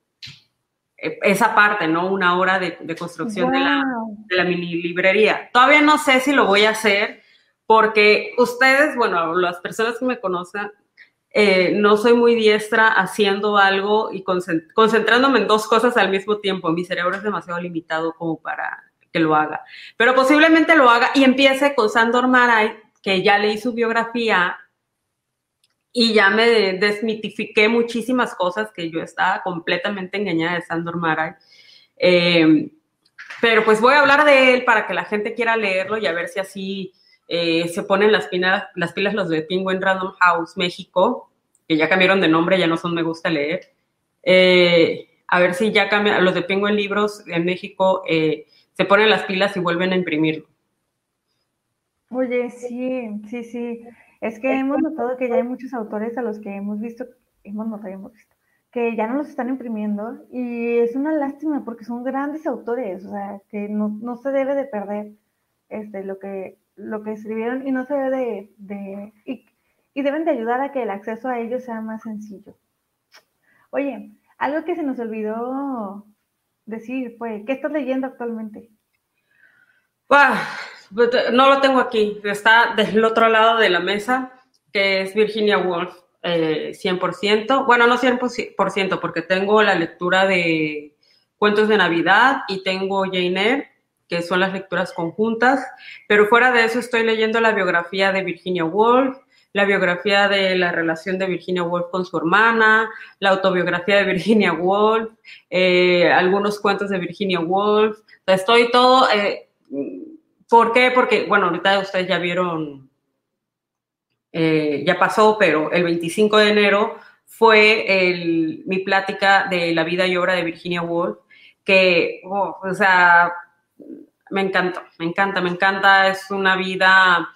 eh, esa parte, ¿no? Una hora de, construcción de, la, de la mini librería. Todavía no sé si lo voy a hacer porque ustedes, bueno, las personas que me conocen, eh, no soy muy diestra haciendo algo y concentrándome en dos cosas al mismo tiempo. Mi cerebro es demasiado limitado como para que lo haga. Pero posiblemente lo haga y empiece con Sandor Maray, que ya leí su biografía y ya me desmitifiqué muchísimas cosas que yo estaba completamente engañada de Sandor Maray. Eh, pero pues voy a hablar de él para que la gente quiera leerlo y a ver si así eh, se ponen las pilas, las pilas los de Penguin Random House México, que ya cambiaron de nombre, ya no son me gusta leer. Eh, a ver si ya cambian, los de Penguin Libros en México se ponen las pilas y vuelven a imprimirlo. Oye, sí, sí, sí. Es que hemos notado que ya hay muchos autores a los que hemos visto, hemos notado, hemos visto, que ya no los están imprimiendo y es una lástima porque son grandes autores, o sea, que no, se debe de perder este, lo, que, lo que escribieron y no se debe de, y, y deben de ayudar a que el acceso a ellos sea más sencillo. Oye, algo que se nos olvidó decir fue, ¿qué estás leyendo actualmente? Pues, no lo tengo aquí, está del otro lado de la mesa, que es Virginia Woolf, 100%. Eh, bueno, no 100%, porque tengo la lectura de Cuentos de Navidad y tengo Jane Eyre, que son las lecturas conjuntas, pero fuera de eso estoy leyendo la biografía de Virginia Woolf, la biografía de la relación de Virginia Woolf con su hermana, la autobiografía de Virginia Woolf, eh, algunos cuentos de Virginia Woolf. estoy todo, eh, ¿Por qué? Porque, bueno, ahorita ustedes ya vieron, eh, ya pasó, pero el 25 de enero fue mi plática de la vida y obra de Virginia Woolf, que, oh, o sea, me encanta, me encanta, me encanta, es una vida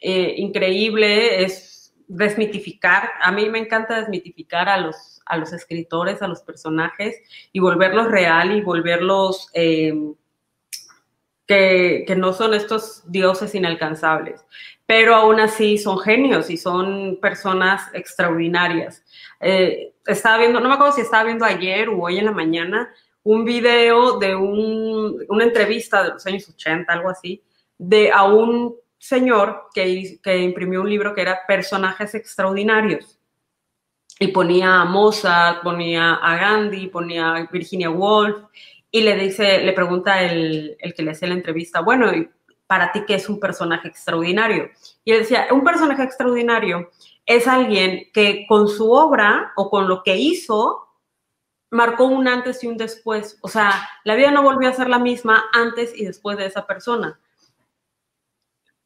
eh, increíble, es desmitificar, a mí me encanta desmitificar a los, a los escritores, a los personajes y volverlos real y volverlos... Eh, que, no son estos dioses inalcanzables, pero aún así son genios y son personas extraordinarias. Eh, estaba viendo, no me acuerdo si estaba viendo ayer o hoy en la mañana, un video de una entrevista de los años 80, algo así, de a un señor que, que imprimió un libro que era Personajes Extraordinarios. Y ponía a Mozart, ponía a Gandhi, ponía a Virginia Woolf, y le dice, le pregunta el, el que le hace la entrevista, bueno, ¿y para ti qué es un personaje extraordinario? Y él decía, un personaje extraordinario es alguien que con su obra o con lo que hizo marcó un antes y un después. O sea, la vida no volvió a ser la misma antes y después de esa persona.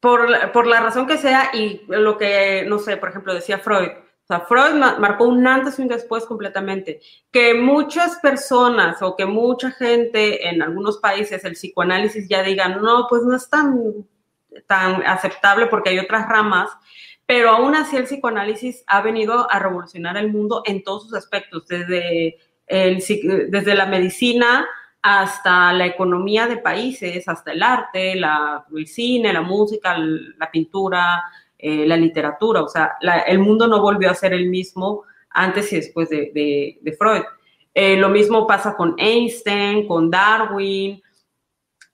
Por, por la razón que sea y lo que, no sé, por ejemplo, decía Freud, o sea, Freud marcó un antes y un después completamente. Que muchas personas o que mucha gente en algunos países el psicoanálisis ya digan, no, pues no es tan, tan aceptable porque hay otras ramas, pero aún así el psicoanálisis ha venido a revolucionar el mundo en todos sus aspectos, desde, el, desde la medicina hasta la economía de países, hasta el arte, la, el cine, la música, la pintura, eh, la literatura, o sea, el mundo no volvió a ser el mismo antes y después de, Freud. Eh, lo mismo pasa con Einstein, con Darwin,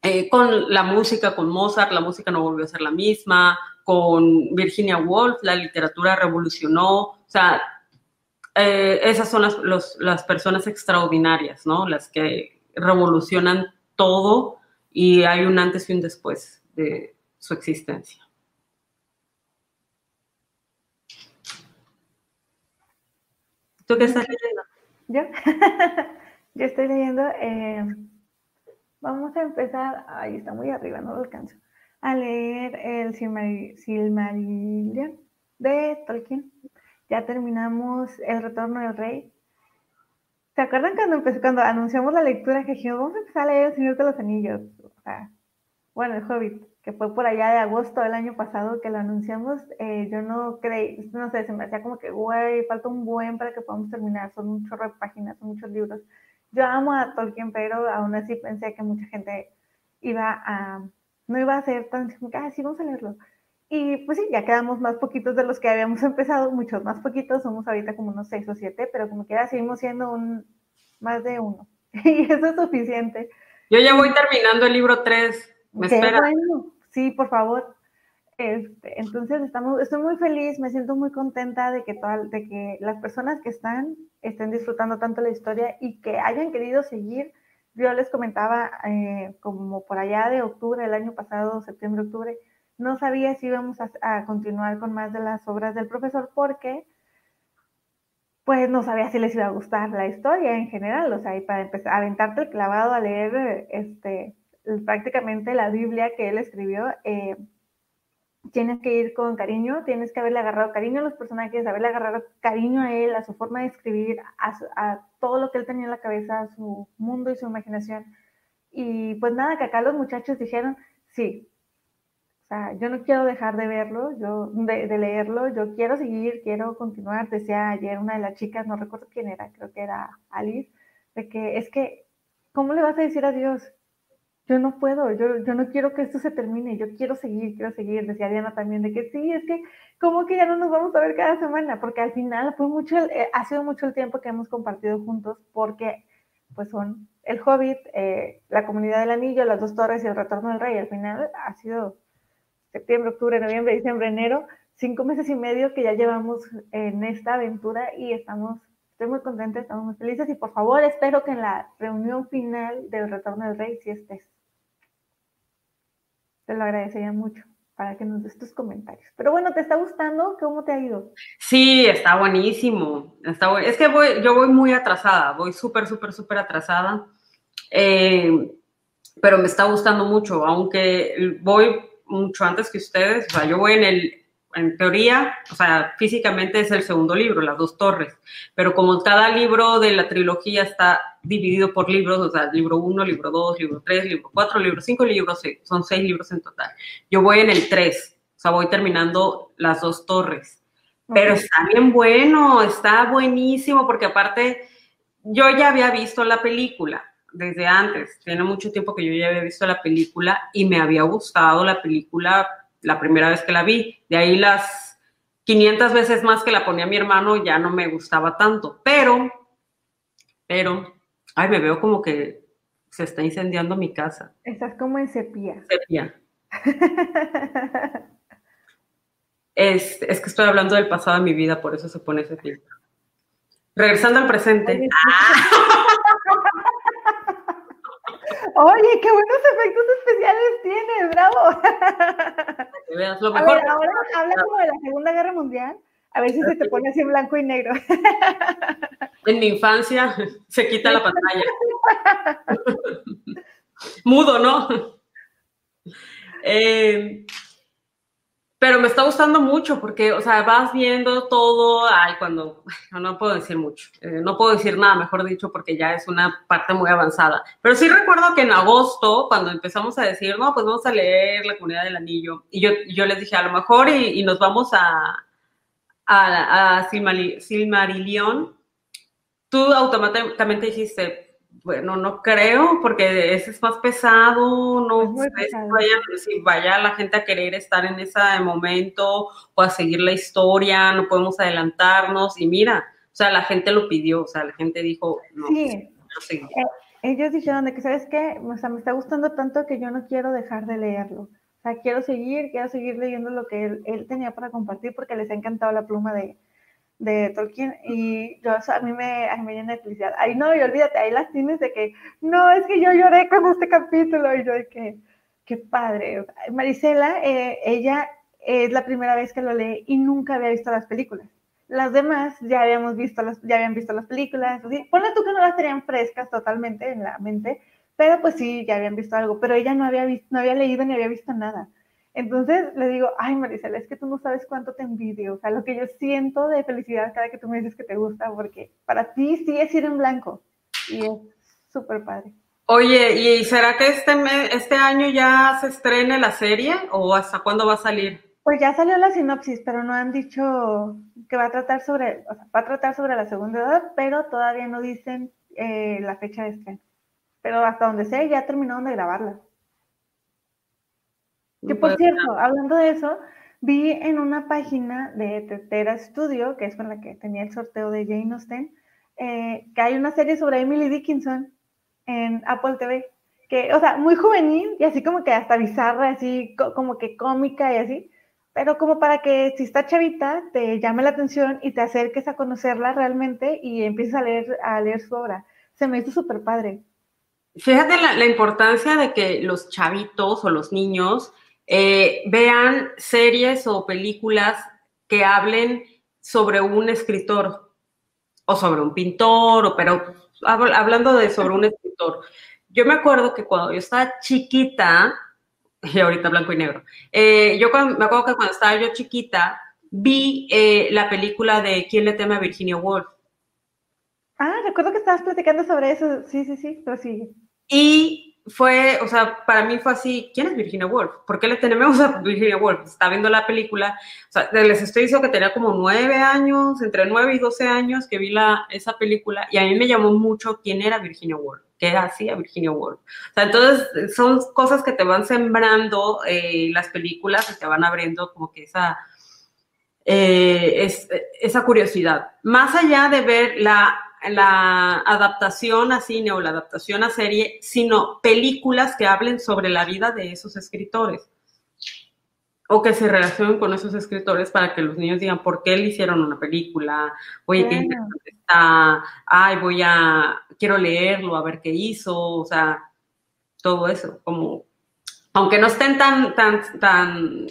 eh, con la música, con Mozart, la música no volvió a ser la misma, con Virginia Woolf, la literatura revolucionó, o sea, esas son las, las personas extraordinarias, ¿no? Las que revolucionan todo y hay un antes y un después de su existencia. ¿Tú qué estás leyendo? Yo, *laughs* yo estoy leyendo, eh, vamos a empezar, ahí está muy arriba, no lo alcanzo, a leer el Silmarillion de Tolkien. Ya terminamos El Retorno del Rey. ¿Se acuerdan cuando empezó, cuando anunciamos la lectura que dijimos, vamos a empezar a leer El Señor de los Anillos? O sea, bueno, El Hobbit que fue por allá de agosto del año pasado que lo anunciamos, eh, yo no creí, no sé, se me hacía como que, güey, falta un buen para que podamos terminar, son un chorro de páginas, son muchos libros. Yo amo a Tolkien, pero aún así pensé que mucha gente iba a, no iba a ser tan, ah, sí, vamos a leerlo. Y pues sí, ya quedamos más poquitos de los que habíamos *laughs* empezado, muchos más poquitos, somos ahorita como unos seis o siete, pero como que ya seguimos siendo un, más de uno. *laughs* y eso es suficiente. Yo ya voy terminando el libro 3. ¿Me espera? Sí, por favor. Este, entonces estamos, estoy muy feliz, me siento muy contenta de que, de que las personas que están estén disfrutando tanto la historia y que hayan querido seguir. Yo les comentaba eh, como por allá de octubre, el año pasado, septiembre, octubre, no sabía si íbamos a, continuar con más de las obras del profesor porque pues no sabía si les iba a gustar la historia en general, o sea, y para empezar aventarte el clavado a leer este, prácticamente la Biblia que él escribió, eh, tienes que ir con cariño, tienes que haberle agarrado cariño a los personajes, haberle agarrado cariño a él, a su forma de escribir, a, a todo lo que él tenía en la cabeza, a su mundo y su imaginación. Y pues nada, que acá los muchachos dijeron, sí, sea, yo no quiero dejar de verlo, yo, de, leerlo, yo quiero seguir, quiero continuar. Decía ayer una de las chicas, no recuerdo quién era, creo que era Alice, de que es que, ¿cómo le vas a decir adiós? Yo no puedo, yo, yo no quiero que esto se termine, yo quiero seguir, quiero seguir. Decía Diana también de que sí, es que, ¿cómo que ya no nos vamos a ver cada semana? Porque al final fue mucho, eh, ha sido mucho el tiempo que hemos compartido juntos, porque pues son el Hobbit, eh, la comunidad del anillo, las dos torres y el retorno del rey. Al final ha sido septiembre, octubre, noviembre, diciembre, enero, cinco meses y medio que ya llevamos en esta aventura y estamos, estoy muy contenta, estamos muy felices y por favor espero que en la reunión final del Retorno del Rey sí estés. Te lo agradecería mucho para que nos des tus comentarios. Pero bueno, ¿te está gustando? ¿Cómo te ha ido? Sí, está buenísimo. Está Es que voy, yo voy muy atrasada, voy súper, súper, súper atrasada. Eh, pero me está gustando mucho, aunque voy mucho antes que ustedes. O sea, yo voy en el, en teoría, o sea, físicamente es el segundo libro, Las dos torres, pero como cada libro de la trilogía está dividido por libros, o sea, libro uno, libro dos, libro tres, libro cuatro, libro cinco, libro seis, son seis libros en total. Yo voy en el tres, o sea, voy terminando Las dos torres. Pero está bien bueno, está buenísimo, porque aparte yo ya había visto la película, desde antes. Tiene mucho tiempo que yo ya había visto la película y me había gustado la película la primera vez que la vi. De ahí las 500 veces más que la ponía mi hermano ya no me gustaba tanto. Pero, pero, ay, me veo como que se está incendiando mi casa. Estás como en sepia. Sepia. es, es, que estoy hablando del pasado de mi vida, por eso se pone ese filtro. Regresando al presente. *laughs* Oye, qué buenos efectos especiales tienes, bravo. lo mejor. A ver, ahora habla como de la Segunda Guerra Mundial. A ver si se te pone así en blanco y negro. En mi infancia se quita la pantalla. *laughs* Mudo, ¿no? Eh, pero me está gustando mucho porque, o sea, vas viendo todo, ay, cuando, *laughs* no, puedo decir mucho, eh, no puedo decir nada, mejor dicho, porque ya es una parte muy avanzada. Pero sí recuerdo que en agosto, cuando empezamos a decir, no, pues vamos a leer La Comunidad del Anillo, y yo, yo les dije, a lo mejor, y, nos vamos a, a, a Silmarillion, tú automáticamente dijiste, bueno, no creo, porque ese es más pesado, no sé si vaya la gente a querer estar en ese momento o a seguir la historia, no podemos adelantarnos, y mira, o sea, la gente lo pidió, o sea, la gente dijo, no, sí. Eh, ellos dijeron de que, ¿sabes qué? O sea, me está gustando tanto que yo no quiero dejar de leerlo. O sea, quiero seguir, quiero seguir leyendo lo que él, él tenía para compartir porque les ha encantado la pluma de, de Tolkien y yo, a mí me, a mí me llena de felicidad. Ay, no, y olvídate, ahí las tienes de que, no, es que yo lloré con este capítulo y yo de que, qué padre. Marisela, eh, ella es la primera vez que lo lee y nunca había visto las películas. Las demás ya habíamos visto las, ya habían visto las películas, así. Ponle tú que no las tenían frescas totalmente en la mente, pero pues sí, ya habían visto algo, pero ella no había visto, no había leído ni había visto nada. Entonces le digo, ay Marisela, es que tú no sabes cuánto te envidio, o sea, lo que yo siento de felicidad cada que tú me dices que te gusta, porque para ti sí es ir en blanco y es súper padre. Oye, ¿y será que este, este año ya se estrene la serie o hasta cuándo va a salir? Pues ya salió la sinopsis, pero no han dicho que va a tratar sobre, o sea, va a tratar sobre la segunda edad, pero todavía no dicen eh, la fecha de estreno. Pero hasta donde sé, ya terminaron de grabarla. Que por cierto, hablando de eso, vi en una página de Tetera Studio, que es con la que tenía el sorteo de Jane Austen, eh, que hay una serie sobre Emily Dickinson en Apple TV, que, o sea, muy juvenil y así como que hasta bizarra, así como que cómica y así, pero como para que si está chavita te llame la atención y te acerques a conocerla realmente y empieces a leer, a leer su obra. Se me hizo súper padre. Fíjate la, importancia de que los chavitos o los niños eh, vean series o películas que hablen sobre un escritor o sobre un pintor, o, pero hablando de sobre un escritor. Yo me acuerdo que cuando yo estaba chiquita, *laughs* y ahorita blanco y negro, eh, yo me acuerdo que cuando estaba yo chiquita, vi eh, la película de ¿Quién le teme a Virginia Woolf? Ah, recuerdo que estabas platicando sobre eso. Sí, sí, sí, pero sí. Y fue, o sea, para mí fue así, ¿quién es Virginia Woolf? ¿Por qué le tenemos a Virginia Woolf? Está viendo la película, o sea, les estoy diciendo que tenía como nueve años, entre nueve y doce años que vi la, esa película y a mí me llamó mucho quién era Virginia Woolf, qué hacía Virginia Woolf. O sea, entonces son cosas que te van sembrando eh, las películas y te van abriendo como que esa... Eh, es, esa curiosidad. Más allá de ver la la adaptación a cine o la adaptación a serie, sino películas que hablen sobre la vida de esos escritores. O que se relacionen con esos escritores para que los niños digan por qué le hicieron una película, oye, qué interesante está, ay, voy a, quiero leerlo, a ver qué hizo, o sea, todo eso, como, aunque no estén tan, tan, tan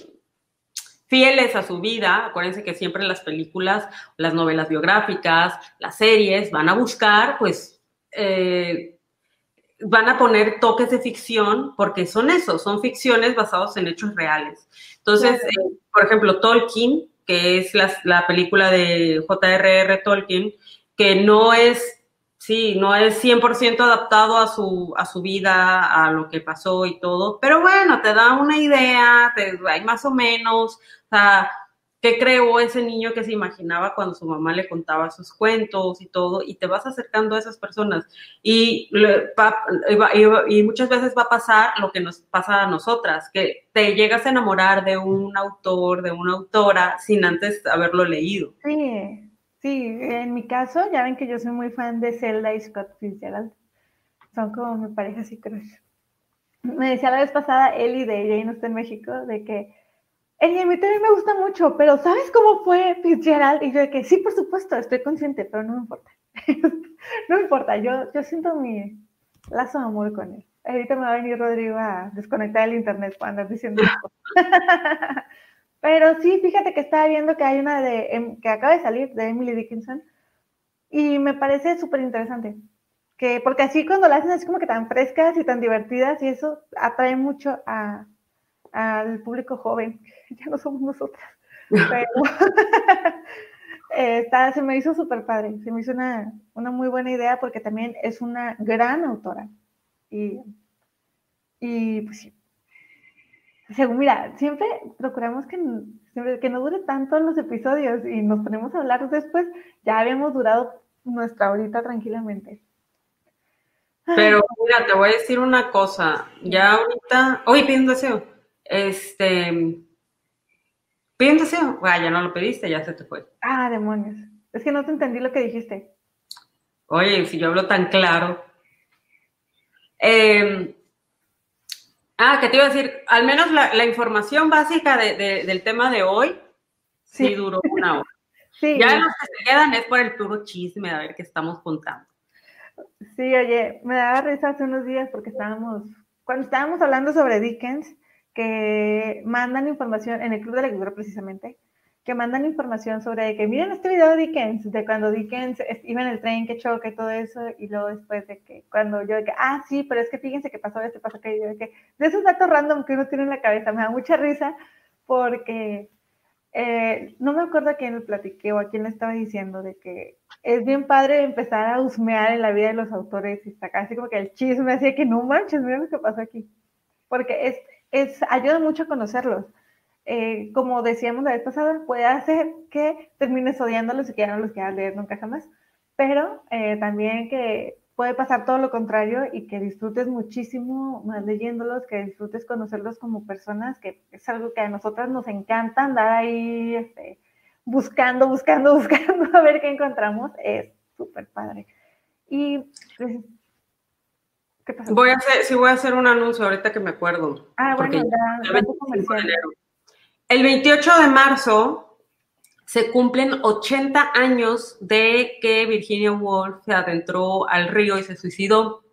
fieles a su vida. Acuérdense que siempre las películas, las novelas biográficas, las series van a buscar, pues, eh, van a poner toques de ficción porque son eso, son ficciones basadas en hechos reales. Entonces, eh, por ejemplo, Tolkien, que es la, la película de J.R.R. Tolkien, que no es Sí, no es 100% adaptado a su, a su vida, a lo que pasó y todo, pero bueno, te da una idea, te, hay más o menos, o sea, qué creó ese niño que se imaginaba cuando su mamá le contaba sus cuentos y todo, y te vas acercando a esas personas. Y, y, muchas veces va a pasar lo que nos pasa a nosotras, que te llegas a enamorar de un autor, de una autora, sin antes haberlo leído. Sí. Sí, en mi caso, ya ven que yo soy muy fan de Zelda y Scott Fitzgerald. Son como mi pareja así crush. Me decía la vez pasada Eli de Jane está en México, de que, Eli, a mí también me gusta mucho, pero ¿sabes cómo fue Fitzgerald? Y yo de que, sí, por supuesto, estoy consciente, pero no me importa. *laughs* no me importa, yo, yo siento mi lazo de amor con él. Ahorita me va a venir Rodrigo a desconectar el internet cuando andas diciendo *laughs* esto. *laughs* Pero sí, fíjate que estaba viendo que hay una de em, que acaba de salir de Emily Dickinson y me parece súper interesante. Que, porque así cuando la hacen así como que tan frescas y tan divertidas y eso atrae mucho a, al público joven. *laughs* Ya no somos nosotras. Pero *laughs* está, se me hizo súper padre. Se me hizo una, una, muy buena idea porque también es una gran autora. Y, y pues sí, según, mira, siempre procuramos que, que no dure tanto los episodios y nos ponemos a hablar después. Ya habíamos durado nuestra horita tranquilamente. Pero mira, te voy a decir una cosa. Ya ahorita, hoy pide un deseo. Este, pide un deseo. Ah, ya no lo pediste, ya se te fue. Ah, demonios. Es que no te entendí lo que dijiste. Oye, si yo hablo tan claro. Eh, Ah, que te iba a decir, al menos la, información básica del tema de hoy sí, duró una hora. *laughs* ya los que se quedan es por el puro chisme, a ver qué estamos contando. Sí, oye, me daba risa hace unos días porque estábamos, cuando estábamos hablando sobre Dickens, que mandan información en el Club de Lectura precisamente, que mandan información sobre que miren este video de Dickens, de cuando Dickens iba en el tren que choca y todo eso, y luego después de que cuando yo de que, ah, sí, pero es que fíjense que pasó esto, pasó aquello, de que de esos datos random que uno tiene en la cabeza, me da mucha risa porque eh, no me acuerdo a quién le platiqué o a quién le estaba diciendo de que es bien padre empezar a husmear en la vida de los autores y está casi como que el chisme, así que no manches, miren lo que pasó aquí, porque es, es ayuda mucho a conocerlos eh, como decíamos la vez pasada, puede hacer que termines odiándolos y que ya no los quieras leer nunca jamás, pero eh, también que puede pasar todo lo contrario y que disfrutes muchísimo más leyéndolos, que disfrutes conocerlos como personas, que es algo que a nosotras nos encanta andar ahí este, buscando, buscando, *laughs* buscando a ver qué encontramos. Es súper padre. Y pues, ¿qué pasa? Voy a hacer, sí voy a hacer un anuncio ahorita que me acuerdo. Ah, bueno, ya, ya el 28 de marzo se cumplen 80 años de que Virginia Woolf se adentró al río y se suicidó.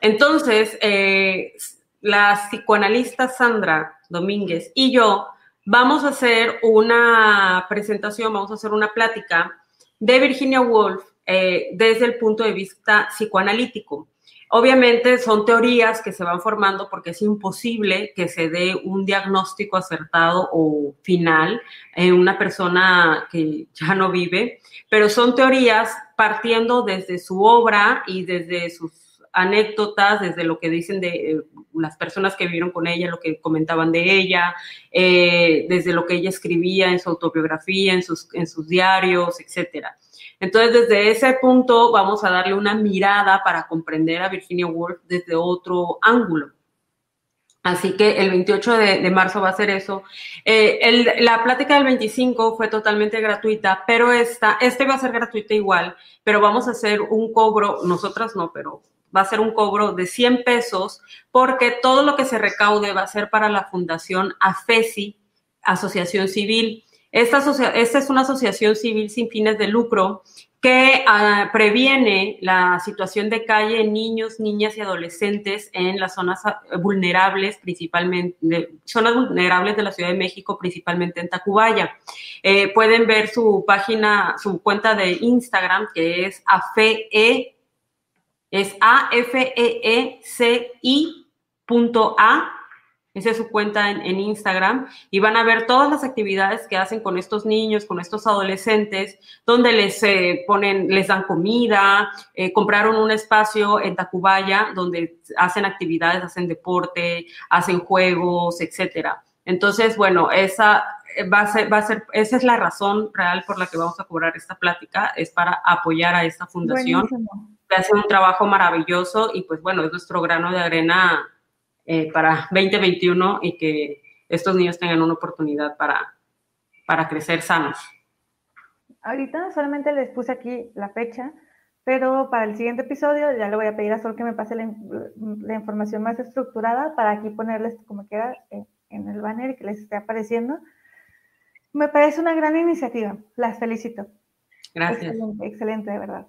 Entonces, eh, la psicoanalista Sandra Domínguez y yo vamos a hacer una presentación, vamos a hacer una plática de Virginia Woolf eh, desde el punto de vista psicoanalítico. Obviamente son teorías que se van formando porque es imposible que se dé un diagnóstico acertado o final en una persona que *laughs* ya no vive, pero son teorías partiendo desde su obra y desde sus anécdotas, desde lo que dicen de eh, las personas que vivieron con ella, lo que comentaban de ella, eh, desde lo que ella escribía en su autobiografía, en sus, en sus diarios, etcétera. Entonces, desde ese punto vamos a darle una mirada para comprender a Virginia Woolf desde otro ángulo. Así que el 28 de, marzo va a ser eso. Eh, la plática del 25 fue totalmente gratuita, pero esta, este va a ser gratuita igual, pero vamos a hacer un cobro, nosotras no, pero va a ser un cobro de 100 pesos porque todo lo que se recaude va a ser para la Fundación AFESI, Asociación Civil. Esta, es una asociación civil sin fines de lucro que ah, previene la situación de calle en niños, niñas y adolescentes en las zonas ah, vulnerables, principalmente, zonas vulnerables de la Ciudad de México, principalmente en Tacubaya. Eh, pueden ver su página, su cuenta de Instagram, que es AFEE, es A-F-E-E-C-I.A esa es su cuenta en, Instagram y van a ver todas las actividades que hacen con estos niños, con estos adolescentes, donde les eh, ponen, les dan comida, eh, compraron un espacio en Tacubaya donde hacen actividades, hacen deporte, hacen juegos, etcétera. Entonces, bueno, esa va a ser, va a ser, esa es la razón real por la que vamos a cobrar esta plática, es para apoyar a esta fundación. Que hace un trabajo maravilloso y pues bueno, es nuestro grano de arena eh, para 2021 y que estos niños tengan una oportunidad para, para crecer sanos. Ahorita solamente les puse aquí la fecha, pero para el siguiente episodio ya le voy a pedir a Sol que me pase la, información más estructurada para aquí ponerles como quiera eh, en el banner y que les esté apareciendo. Me parece una gran iniciativa, las felicito. Gracias. Excelente, excelente de verdad.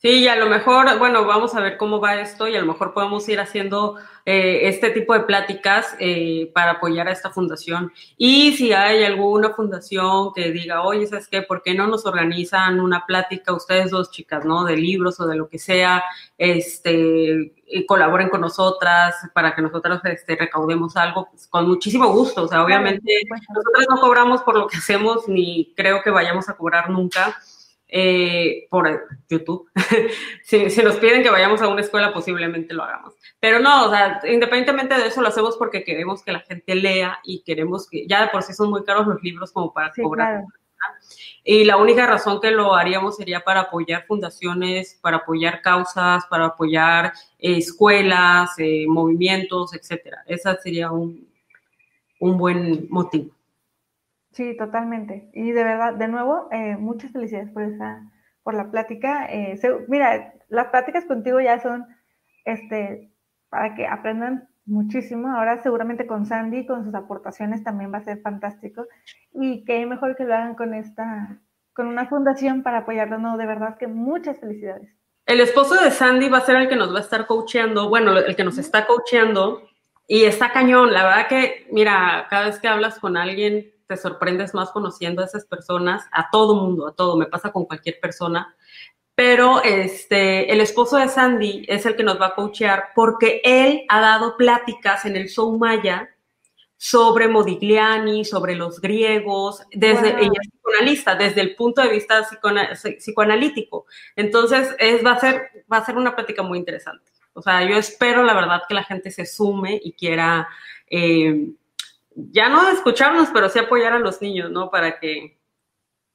Sí, y a lo mejor, bueno, vamos a ver cómo va esto y a lo mejor podemos ir haciendo eh, este tipo de pláticas eh, para apoyar a esta fundación. Y si hay alguna fundación que diga, oye, ¿sabes qué? ¿Por qué no nos organizan una plática ustedes dos chicas, ¿no? De libros o de lo que sea, este, y colaboren con nosotras para que nosotras este, recaudemos algo, pues, con muchísimo gusto. O sea, obviamente nosotras no cobramos por lo que hacemos ni creo que vayamos a cobrar nunca eh, por YouTube. *laughs* si, nos piden que vayamos a una escuela, posiblemente lo hagamos. Pero no, o sea, independientemente de eso, lo hacemos porque queremos que la gente lea y queremos que, ya de por sí son muy caros los libros como para cobrar. Y la única razón que lo haríamos sería para apoyar fundaciones, para apoyar causas, para apoyar eh, escuelas, eh, movimientos, etcétera. Ese sería un, un buen motivo. Sí, totalmente. Y de verdad, de nuevo, eh, muchas felicidades por esa, por la plática. Eh, mira, las pláticas contigo ya son, este, para que aprendan muchísimo. Ahora seguramente con Sandy, con sus aportaciones también va a ser fantástico. Y qué mejor que lo hagan con esta, con una fundación para apoyarlo. No, de verdad que muchas felicidades. El esposo de Sandy va a ser el que nos va a estar coacheando, bueno, el que nos está coacheando. Y está cañón, la verdad que, mira, cada vez que hablas con alguien, te sorprendes más conociendo a esas personas, a todo mundo, a todo, me pasa con cualquier persona. Pero este, el esposo de Sandy es el que nos va a coachear porque él ha dado pláticas en el show Maya sobre Modigliani, sobre los griegos, desde ella es psicoanalista, desde el punto de vista psicoanalítico. Entonces, es, va, a ser, va a ser una plática muy interesante. O sea, yo espero la verdad que la gente se sume y quiera eh, ya no escucharnos, pero sí apoyar a los niños, ¿no? Para que,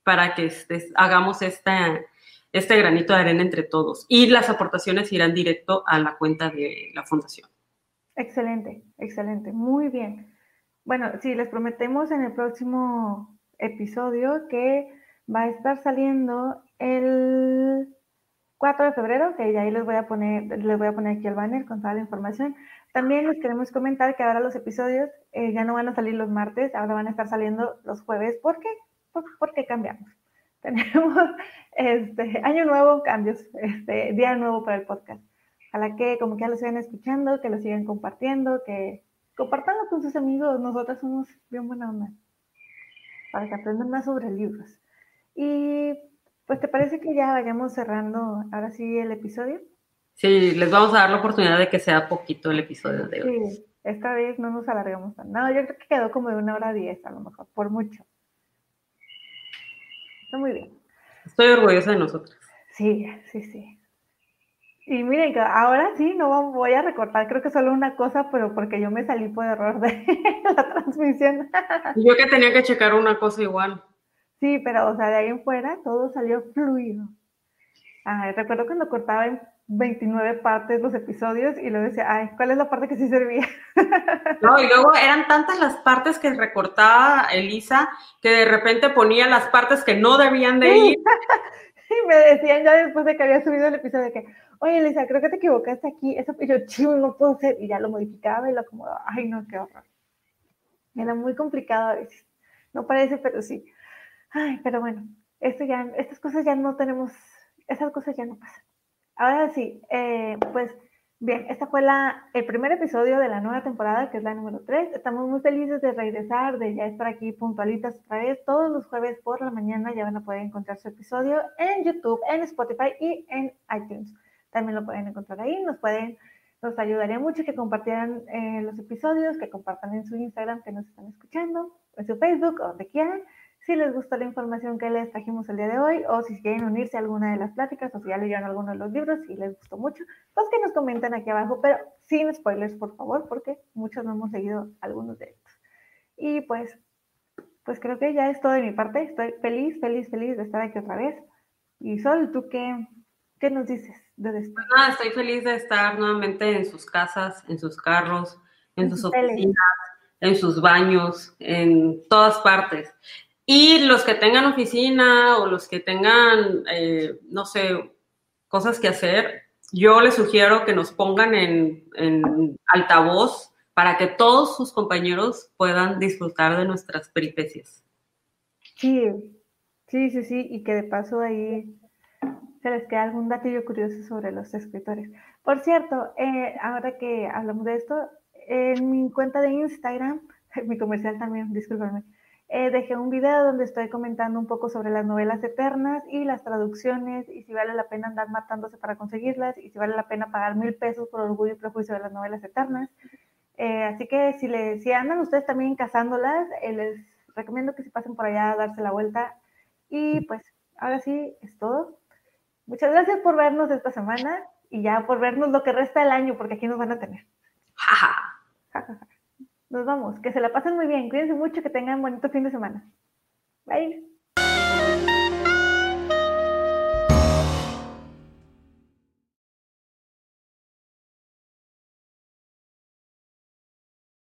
para que este, hagamos este granito de arena entre todos. Y las aportaciones irán directo a la cuenta de la fundación. Excelente, excelente, muy bien. Bueno, sí, les prometemos en el próximo episodio que va a estar saliendo el 4 de febrero, que ahí les voy a poner, les voy a poner aquí el banner con toda la información. También les queremos comentar que ahora los episodios eh, ya no van a salir los martes, ahora van a estar saliendo los jueves. ¿Por qué? porque cambiamos. *laughs* Tenemos este año nuevo, cambios, este día nuevo para el podcast. Ojalá que como que ya lo sigan escuchando, que lo sigan compartiendo, que compartanlo con sus amigos. Nosotras somos bien buena onda. Para que aprendan más sobre libros. Y pues te parece que ya vayamos cerrando ahora sí el episodio. Sí, les vamos a dar la oportunidad de que sea poquito el episodio de hoy. Sí, esta vez no nos alargamos tanto. No, yo creo que quedó como de una hora diez a lo mejor, por mucho. Está muy bien. Estoy orgullosa de nosotros. Sí, sí, sí. Y miren, ahora sí, no voy a recortar, creo que solo una cosa, pero porque yo me salí por error de *laughs* la transmisión. Yo que tenía que checar una cosa igual. Sí, pero, o sea, de ahí en fuera todo salió fluido. recuerdo cuando cortaba en 29 partes los episodios y luego decía, ay, ¿cuál es la parte que sí servía? *laughs* No, y luego eran tantas las partes que recortaba Elisa que de repente ponía las partes que no debían de ir. *laughs* Y me decían ya después de que había subido el episodio que, oye Elisa, creo que te equivocaste aquí. Eso, y yo, chivo, no puedo ser. Y ya lo modificaba y lo acomodaba. Ay, no, qué horror. Era muy complicado a veces. No parece, pero sí. Ay, pero bueno, esto ya, estas cosas ya no tenemos, esas cosas ya no pasan. Ahora sí, eh, pues bien, este fue la, el primer episodio de la nueva temporada, que es la número 3. Estamos muy felices de regresar, de ya estar aquí puntualitas otra vez. Todos los jueves por la mañana ya van a poder encontrar su episodio en YouTube, en Spotify y en iTunes. También lo pueden encontrar ahí, nos pueden, nos ayudaría mucho que compartieran eh, los episodios, que compartan en su Instagram que nos están escuchando, en su Facebook o donde quieran si les gustó la información que les trajimos el día de hoy o si quieren unirse a alguna de las pláticas o si ya leyeron alguno de los libros y les gustó mucho, pues que nos comenten aquí abajo, pero sin spoilers, por favor, porque muchos no hemos leído algunos de estos. Y pues, pues creo que ya es todo de mi parte. Estoy feliz, feliz, feliz de estar aquí otra vez. Y Sol, ¿tú qué, qué nos dices de? Pues nada, estoy feliz de estar nuevamente en sus casas, en sus carros, en, sus oficinas, en sus baños, en todas partes. Y los que tengan oficina o los que tengan, eh, no sé, cosas que hacer, yo les sugiero que nos pongan en, altavoz para que todos sus compañeros puedan disfrutar de nuestras peripecias. Sí, sí, sí, sí, y que de paso ahí se les queda algún datillo curioso sobre los escritores. Por cierto, eh, ahora que hablamos de esto, en mi cuenta de Instagram, *laughs* mi comercial también, discúlpame, eh, dejé un video donde estoy comentando un poco sobre las novelas eternas y las traducciones y si vale la pena andar matándose para conseguirlas y si vale la pena pagar mil pesos por orgullo y prejuicio de las novelas eternas. Eh, así que si, le, si andan ustedes también cazándolas, eh, les recomiendo que se pasen por allá a darse la vuelta. Y pues ahora sí es todo. Muchas gracias por vernos esta semana y ya por vernos lo que resta del año, porque aquí nos van a tener. Nos vamos. Que se la pasen muy bien. Cuídense mucho. Que tengan bonito fin de semana. Bye.